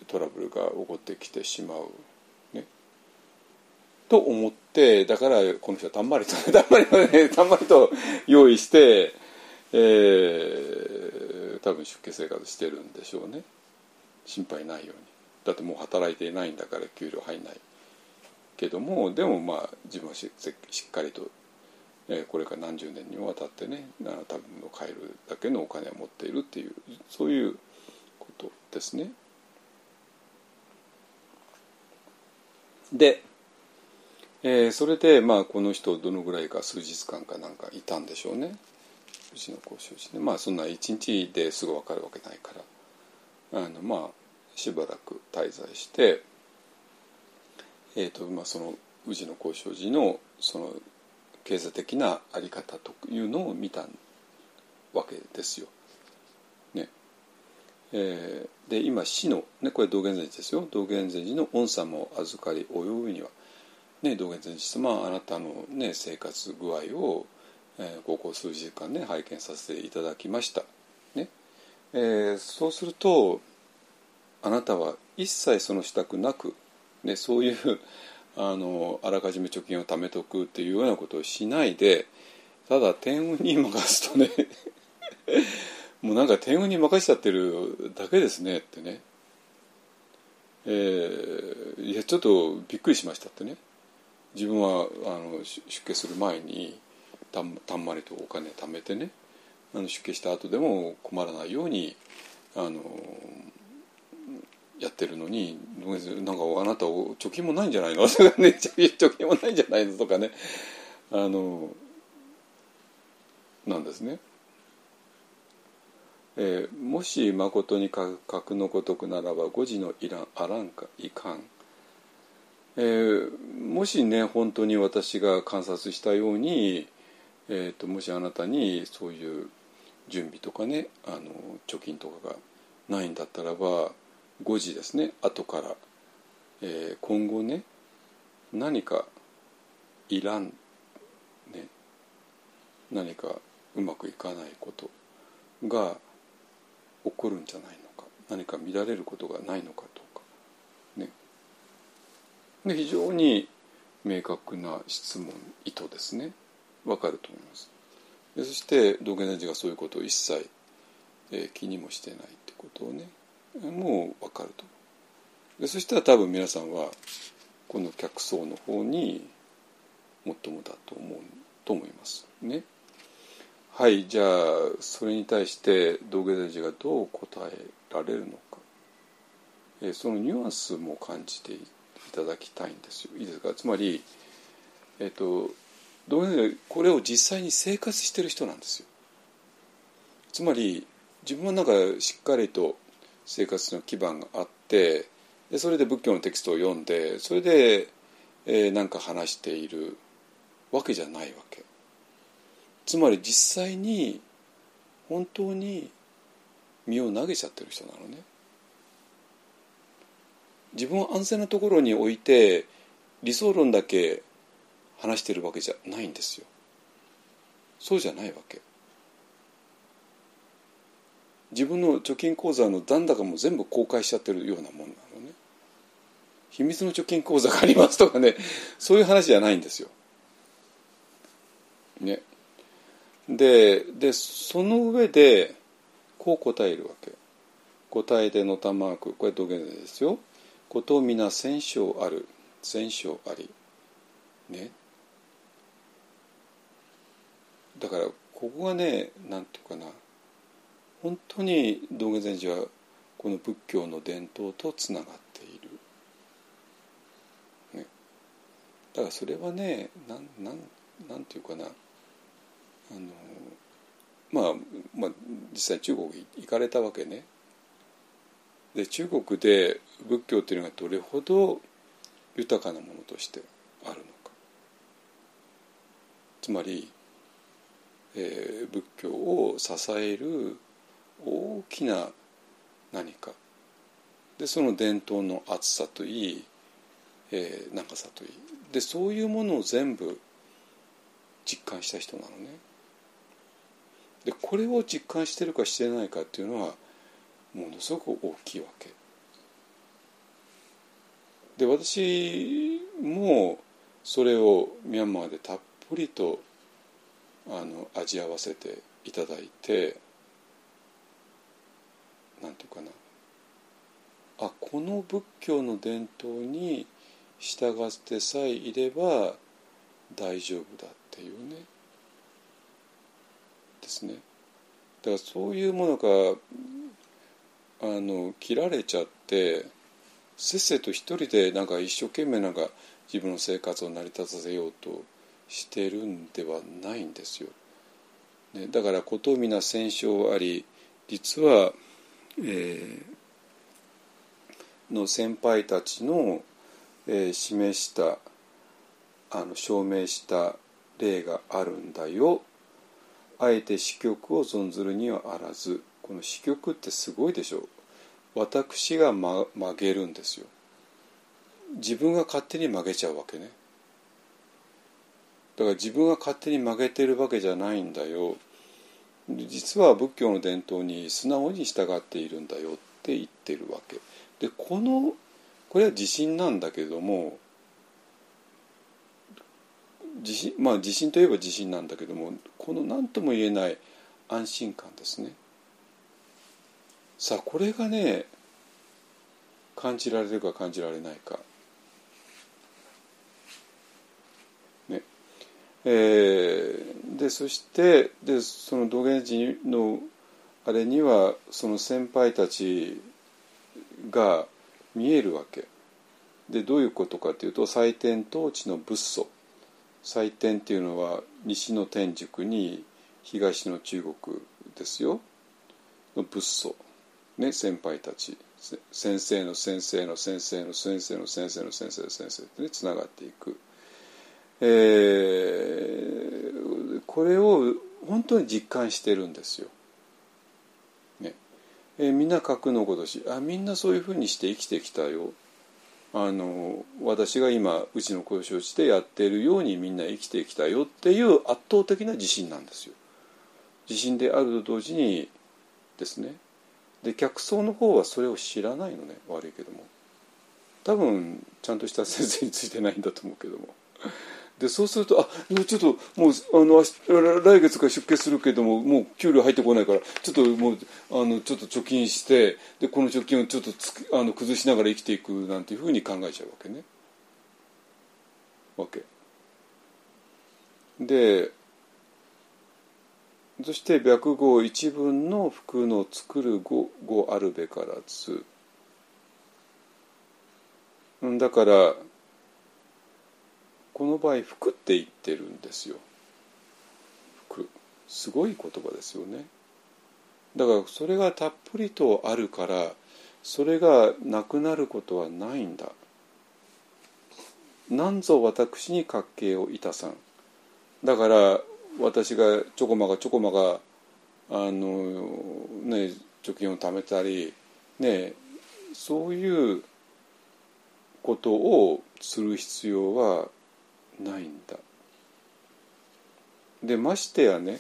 ー、トラブルが起こってきてしまう。ね、と思ってだからこの人はたんまりとたんまりと、ね、たんまりと用意して、えー、多分出家生活してるんでしょうね心配ないように。だってもう働いていないんだから給料入んないけどもでもまあ自分はしっかりとえこれから何十年にもわたってね多分の買えるだけのお金を持っているっていうそういうことですね。で、えー、それでまあこの人どのぐらいか数日間かなんかいたんでしょうね。うちの交渉士ねまあそんな一日ですぐ分かるわけないから。あのまあしばらく滞在して、えーとまあ、その宇治の交渉時のその経済的な在り方というのを見たわけですよ。ねえー、で今死の、ね、これ道元禅師ですよ道元禅師の御様を預かり及ぶには、ね、道元禅師様あなたの、ね、生活具合を、えー、ここ数時間ね拝見させていただきました。ねえー、そうするとあなたは一切その支度なく、ね、そういうあのあらかじめ貯金を貯めとくっていうようなことをしないでただ天運に任すとね もうなんか天運に任しちゃってるだけですねってね、えー、いやちょっとびっくりしましたってね。自分はあの出家する前にたんたんまりとお金貯めてねあの出家した後でも困らないようにあのやってるのになんかあなた貯金もないんじゃないの？と かね貯金もないんじゃないの？とかね。あのなんですね。えー、もし誠に格のごとくならば五時のいらんあらんかいかん、えー、もしね本当に私が観察したように、えーと、もしあなたにそういう準備とかねあの貯金とかがないんだったらば5時ですね。後から、えー、今後ね何かいらん、ね、何かうまくいかないことが起こるんじゃないのか。何か乱れることがないのかとか。ね。で非常に明確な質問意図ですね。わかると思います。でそして道元禅師がそういうことを一切、えー、気にもしてないってことをね。もう分かると。でそしたら多分皆さんはこの客層の方に最もだと思うと思いますね。はいじゃあそれに対して道下大師がどう答えられるのか、えそのニュアンスも感じていただきたいんですよ。いいですか？つまりえっ、と道下大師これを実際に生活してる人なんですよ。つまり自分はなんかしっかりと生活の基盤があってでそれで仏教のテキストを読んでそれで、えー、か話しているわけじゃないわけ。つまり実際に本当に身を投げちゃってる人なのね。自分を安全なところに置いて理想論だけ話してるわけじゃないんですよ。そうじゃないわけ。自分の貯金口座の残高も全部公開しちゃってるようなもんなのね秘密の貯金口座がありますとかね そういう話じゃないんですよ。ね。ででその上でこう答えるわけ。答えでのたまくこれ土下座ですよ。こと皆戦勝ある戦勝あり。ね。だからここがねなんていうかな本当に道元禅師はこの仏教の伝統とつながっている、ね、だからそれはねなんなんなんていうかな。あのまあ、まあ実際中国行かれたわけね。で中国で仏教っていうのがどれほど豊かなものとしてあるのか。つまり、えー、仏教を支える大きな何かでその伝統の厚さといい、えー、長さといいでそういうものを全部実感した人なのね。でこれを実感してるかしてないかっていうのはものすごく大きいわけ。で私もそれをミャンマーでたっぷりとあの味わわせていただいてなんていうかな。あこの仏教の伝統に従ってさえいれば大丈夫だっていうね。ですね。だからそういうものがあの切られちゃってせっせと一人でなんか一生懸命なんか自分の生活を成り立たせようとしてるんではないんですよ。ね、だからこと皆戦勝あり実は、えー、の先輩たちの、えー、示したあの証明した例があるんだよ。あえて死局を存ずるにはあらず。この死局ってすごいでしょ。私が、ま、曲げるんですよ。自分が勝手に曲げちゃうわけね。だから自分が勝手に曲げてるわけじゃないんだよ。実は仏教の伝統に素直に従っているんだよって言ってるわけ。でこのこれは自信なんだけども自信まあ自信といえば自信なんだけどもこの何とも言えない安心感ですね。さあこれがね感じられるか感じられないか。えー、でそしてでその土下寺のあれにはその先輩たちが見えるわけ。でどういうことかというと祭天統治の仏祖。祭天っていうのは西の天竺に東の中国ですよ。の仏祖、ね、先輩たち。先生の先生の先生の先生の先生の先生の先生でね。つながっていく、えー、これを本当に実感してるんですよ。ね。えー、みんな格のごとしあみんなそういうふうにして生きてきたよ。あの私が今うちの子を承知でやってるようにみんな生きてきたよっていう圧倒的な自信なんですよ。自信であると同時にですね。で客層の方はそれを知らないのね悪いけども。多分ちゃんとした先生についてないんだと思うけども。でそうするとあちょっともうあの来月から出家するけどももう給料入ってこないからちょっともうあのちょっと貯金してでこの貯金をちょっとつあの崩しながら生きていくなんていうふうに考えちゃうわけね。わけ。でそして白号一文の服の作る語語あるべからずだからこの場合服って言ってるんですよ。服。すごい言葉ですよね。だからそれがたっぷりとあるからそれがなくなることはないんだ。なんぞ私に格形をいたさん。だから私がちょこまがちょこまがあのね貯金を貯めたりねそういうことをする必要はないんだ。でましてやね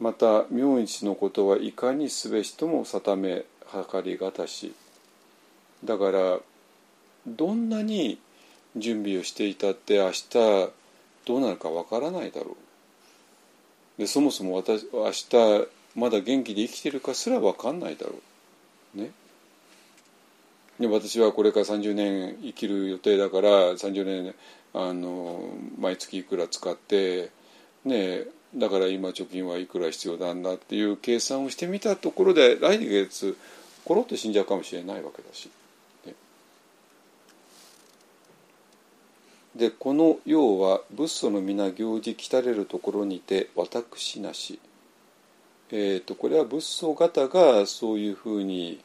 また明日のことはいかにすべしとも定め計りがたし。だからどんなに準備をしていたって明日どうなるかわからないだろう。でそもそも私明日まだ元気で生きてるかすらわかんないだろう。ね。で私はこれから30年生きる予定だから30年あの毎月いくら使ってねだから今貯金はいくら必要なんだっていう計算をしてみたところで来月コロッと死んじゃうかもしれないわけだし。でこの要は仏祖の皆行事来たれるところにて私なし、えーと、これは仏祖方がそういうふうに、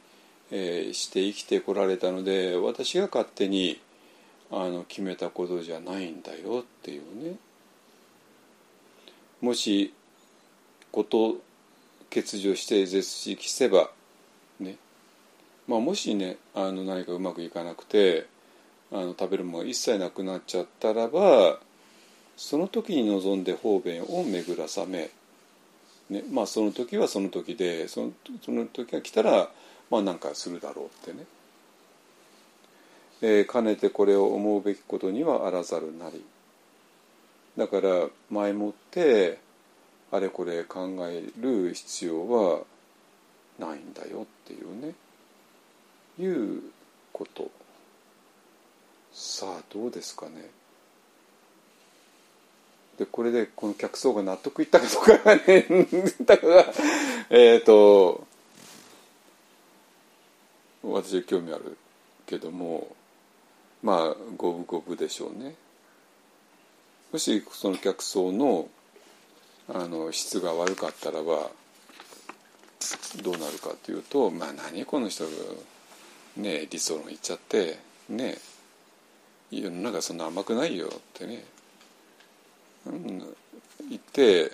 えー、して生きてこられたので私が勝手にあの決めたことじゃないんだよっていうね。もしこと欠如して絶死期せばね。まあもしねあの何かうまくいかなくてあの食べるものが一切なくなっちゃったらばその時に望んで方便を巡らさめ、ね、まあその時はその時でそのその時が来たらまあ何かするだろうってね、えー、かねてこれを思うべきことにはあらざるなり。だから前もってあれこれ考える必要はないんだよっていうね。いうこと。さあどうですかね。でこれでこの客層が納得いったかどうかがねだからえっ、ー、と私は興味あるけどもまあ五分五分でしょうね。もしその客層のあの質が悪かったらばどうなるかというとまあ何この人がね理想論言っちゃってね世の中そんな甘くないよってね、うん、言って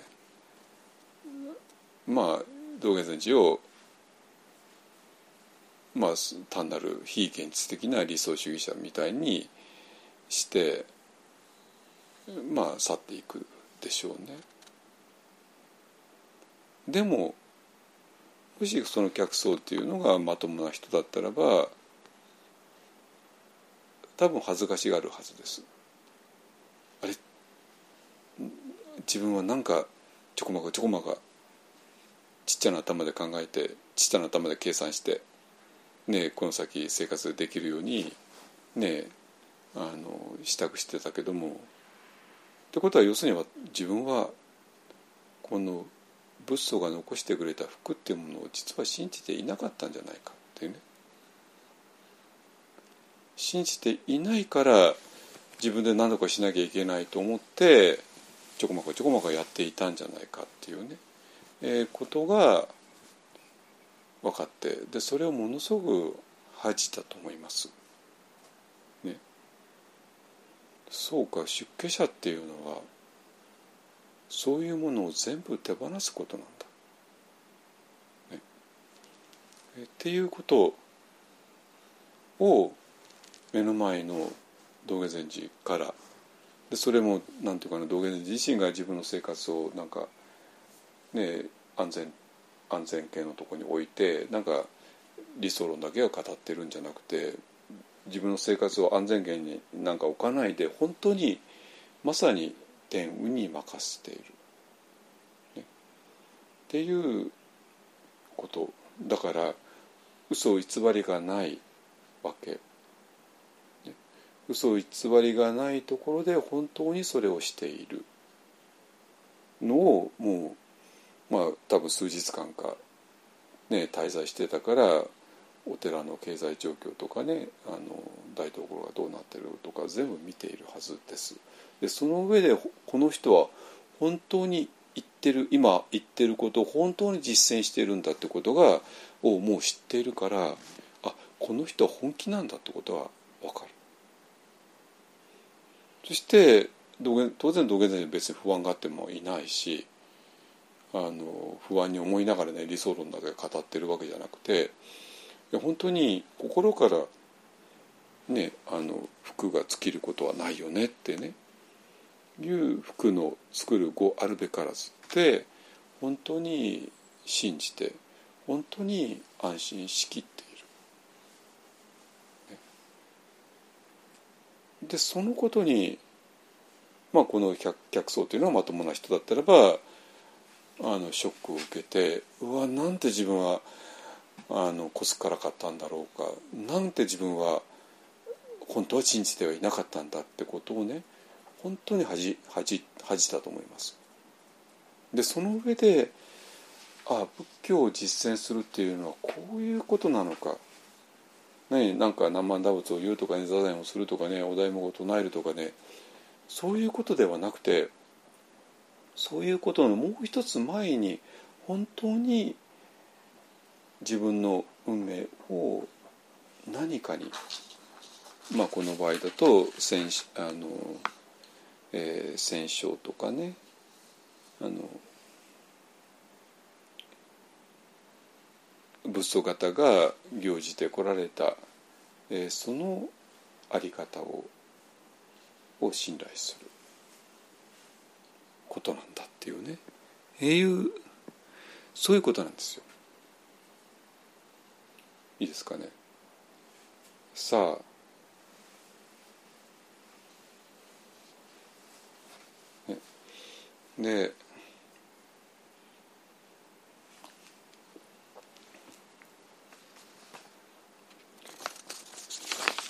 まあ道元禅師をまあ単なる非現実的な理想主義者みたいにしてまあ去っていくでしょうね。でももしその客層っていうのがまともな人だったらば多分恥ずかしがるはずです。あれ？自分はなんかちょこまかちょこまかちっちゃな頭で考えてちっちゃな頭で計算してねこの先生活できるようにねあの支度してたけども。ってことは要するには自分はこの仏祖が残してくれた服っていうものを実は信じていなかったんじゃないかっていうね。信じていないから自分で何とかしなきゃいけないと思ってちょこまかちょこまかやっていたんじゃないかっていうね、えー、ことが分かってでそれをものすごく恥じたと思います。ねそうか出家者っていうのはそういうものを全部手放すことなんだ。ね、えっていうことを目の前の道元禅師からでそれもなんていうかな道元禅師自身が自分の生活をなんかね安全安全系のとこに置いてなんか理想論だけは語ってるんじゃなくて自分の生活を安全圏になんか置かないで本当にまさに天運に任せている、ね、っていうこと。だから嘘偽りがないわけ、ね、嘘偽りがないところで本当にそれをしている。のをもうまあ多分数日間かね滞在してたからお寺の経済状況とかねあの台所がどうなってるとか全部見ているはずです。でその上でこの人は本当に言ってる今言ってることを本当に実践してるんだってことがをもう知っているからあこの人は本気なんだってことは分かる。そして当然道元禅師別に不安があってもいないしあの不安に思いながらね理想論だけ語ってるわけじゃなくて本当に心からねあの服が尽きることはないよねってねいう服の作る語あるべからずって本当に信じて本当に安心しきっている。でそのことに、まあ、この客客層というのはまともな人だったらばあのショックを受けてうわなんて自分はあのこすからかったんだろうかなんて自分は本当は信じてはいなかったんだってことをね本当に恥恥恥じたと思います。でその上であ仏教を実践するっていうのはこういうことなのか、ね、なんか南蛮打仏を言うとかね座禅をするとかねお題目を唱えるとかねそういうことではなくてそういうことのもう一つ前に本当に自分の運命を何かにまあこの場合だと戦あの、えー、戦勝とかねあの仏祖方が行じてこられた、えー、そのあり方をを信頼する。ことなんだっていうねえいうそういうことなんですよ。いいですかね。さあで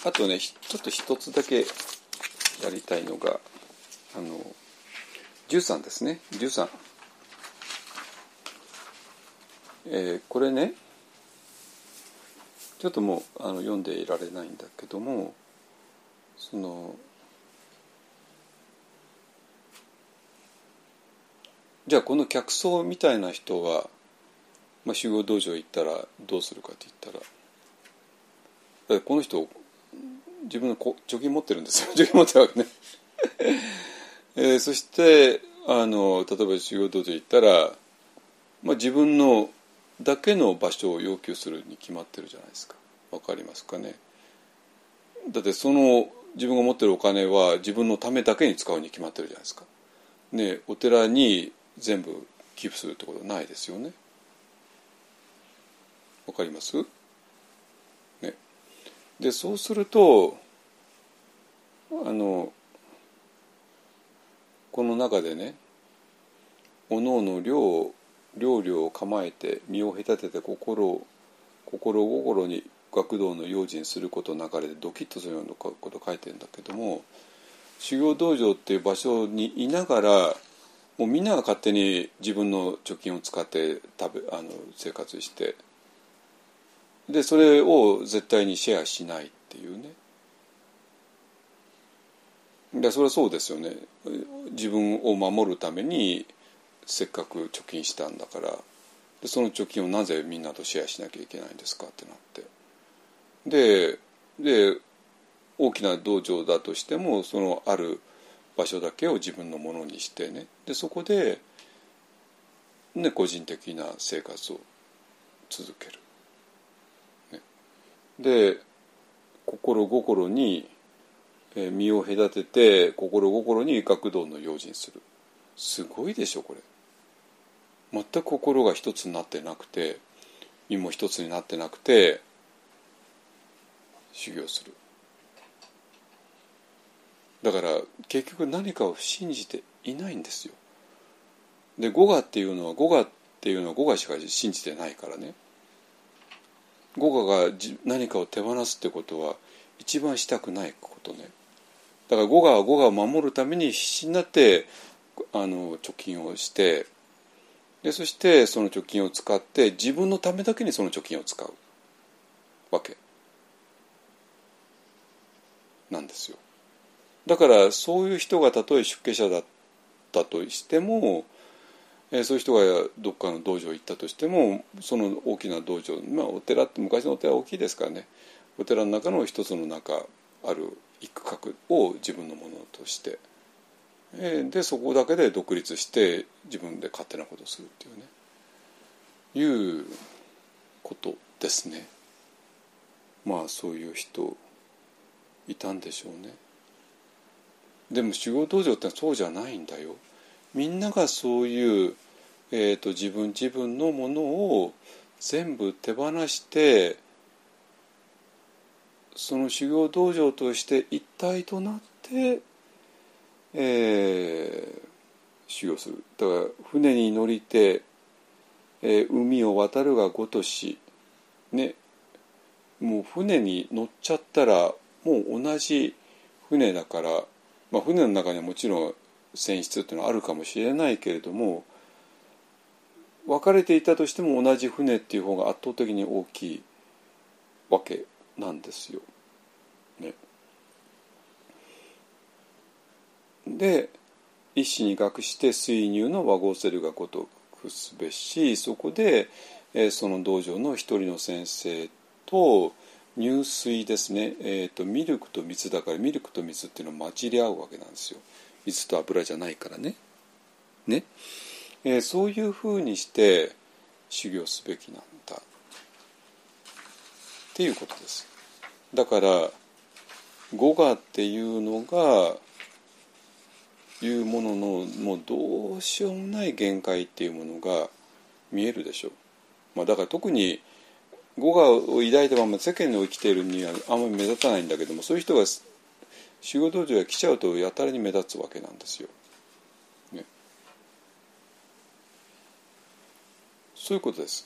あとねちょっと一つだけやりたいのがあの13ですね。13えー、これねちょっともうあの読んでいられないんだけどもそのじゃあこの客層みたいな人は、まあ、修行道場行ったらどうするかって言ったらこの人自分の貯金持ってるんですよ。貯金持ってるわけね、えー、そしてあの例えば修行道場行ったら、まあ、自分のだけの場所を要求するに決まってるじゃないですかわかりますかねだってその自分が持ってるお金は自分のためだけに使うに決まってるじゃないですかねお寺に全部寄付するってことはないですよね。わかります？ね。でそうするとあのこの中でねおのおの量量々を構えて身を隔てて心を心心に学童の用心することの流れでドキッとするようなこと書いてるんだけども修行道場っていう場所にいながらもうみんなが勝手に自分の貯金を使って食べあの生活してでそれを絶対にシェアしないっていうね。でそれはそうですよね。自分を守るためにせっかく貯金したんだから。でその貯金をなぜみんなとシェアしなきゃいけないんですかってなって。でで大きな道場だとしてもそのある場所だけを自分のものにしてね。でそこで、ね、個人的な生活を続ける。ね、で心心に身を隔てて心心に学童の用心する。すごいでしょこれ。全く心が一つになってなくて身も一つになってなくて修行する。だから結局何かを信じていないんですよ。で語我っていうのは語我っていうのは語我しか信じてないからね。語我が何かを手放すってことは一番したくないことね。だから語我は語我を守るために必死になってあの貯金をしてでそしてその貯金を使って自分のためだけにその貯金を使うわけなんですよ。だからそういう人がたとえ出家者だったとしても、えー、そういう人がどっかの道場行ったとしてもその大きな道場、まあ、お寺って昔のお寺は大きいですからねお寺の中の一つの中ある一区画を自分のものとして、えー、でそこだけで独立して自分で勝手なことをするっていうねいうことですね。まあそういう人いたんでしょうね。でも修行道場ってそうじゃないんだよ。みんながそういう、えーと、自分自分のものを全部手放してその修行道場として一体となって、えー、修行する。だから船に乗りて、えー、海を渡るがごとしねもう船に乗っちゃったらもう同じ船だからまあ、船の中にはもちろん船室っていうのはあるかもしれないけれども分かれていたとしても同じ船っていう方が圧倒的に大きいわけ。なんですよ。ね、で一子に学して水乳の和合せるがごとくすべしそこで、えー、その道場の一人の先生と入水ですね、えーと、ミルクと水だからミルクと水っていうのは混じり合うわけなんですよ。水と油じゃないからね。ね、えー、そういうふうにして修行すべきなんだっていうことです。だから語我っていうのがいうもののもうどうしようもない限界っていうものが見えるでしょう。まあ、だから特に語我を抱いたまま世間で生きているにはあんまり目立たないんだけどもそういう人が仕事道場へ来ちゃうとやたらに目立つわけなんですよ。ね、そういうことです。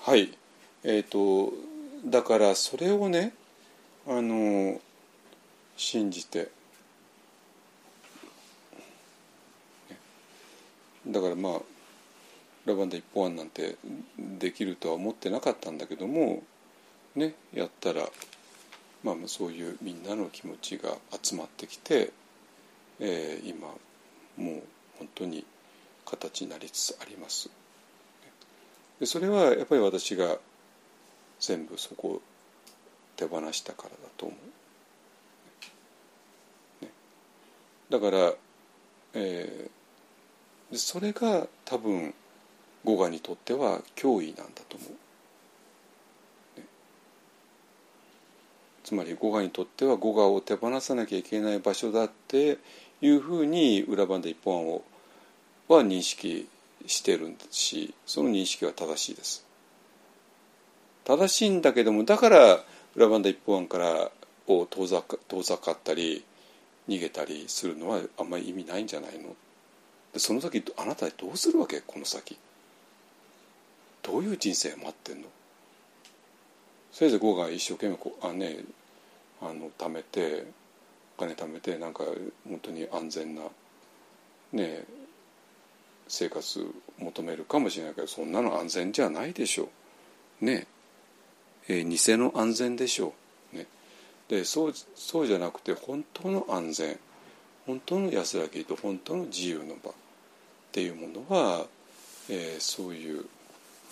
はい。えっ、ー、とだからそれをねあの信じて。だからまあラバンダ一本案なんてできるとは思ってなかったんだけどもねやったら、まあ、そういうみんなの気持ちが集まってきて、えー、今もう本当に形になりつつあります。でそれはやっぱり私が全部そこを手放したからだと思う。ね、だから、えー、それが多分語我にとっては脅威なんだと思う。ね、つまり語我にとっては語我を手放さなきゃいけない場所だっていうふうに裏番で一本案をは認識してるしその認識は正しいです。正しいんだけどもだから裏番で一本案からを遠ざか遠ざかったり逃げたりするのはあんまり意味ないんじゃないの？でその先あなたはどうするわけ？この先。どういう人生待ってんの？せいぜい5が一生懸命こうあねあの貯めてお金貯めてなんか本当に安全なね生活求めるかもしれないけどそんなの安全じゃないでしょ。うねえー、偽の安全でしょう、ね、でそうそうじゃなくて本当の安全本当の安らぎと本当の自由の場っていうものは、えー、そういう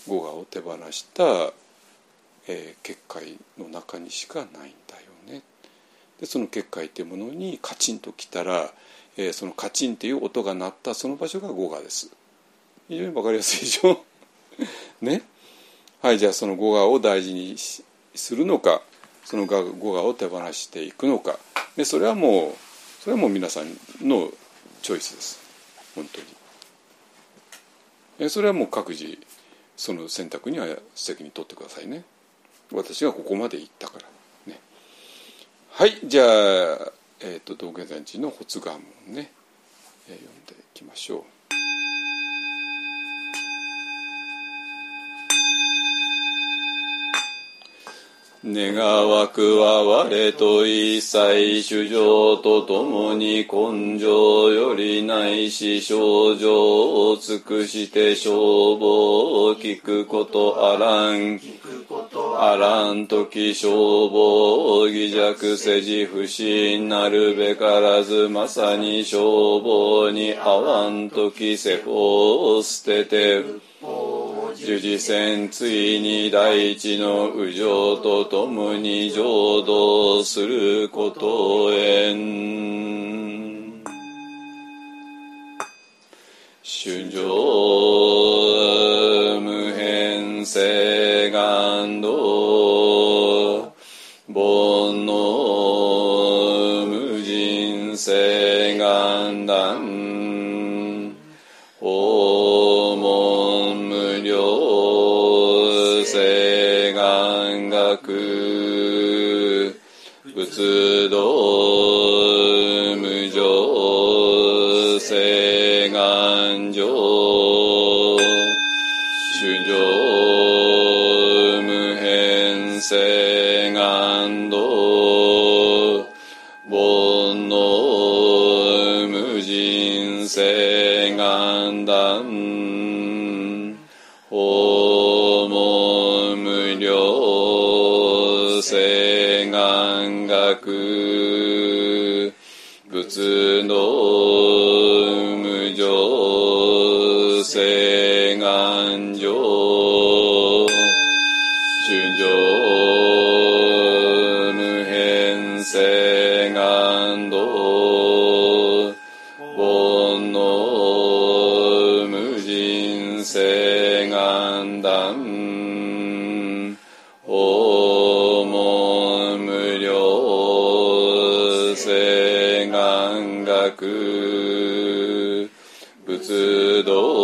語我を手放した、えー、結界の中にしかないんだよね。でその結界っていうものにカチンときたら、えー、そのカチンっていう音が鳴ったその場所が語我です。非常に分かりやすいでしょ？ね。はいじゃあその語我を大事にするのかその語我を手放していくのか。でそれはもうそれはもう皆さんのチョイスです。本当に。それはもう各自その選択には責任取ってくださいね。私がここまで行ったからね。はいじゃあ、えーと、道元禅師の発願文ね、え、読んでいきましょう。願わくは我と一切主情とともに根性よりないし症状を尽くして消防を聞くことあらん。あらん時消防を偽弱せじ不信なるべからずまさに消防に合わん時世法を捨てて。十字線ついに大地の右上とともに浄土することへん。主上無変性願道仏道仏道無常聖願仏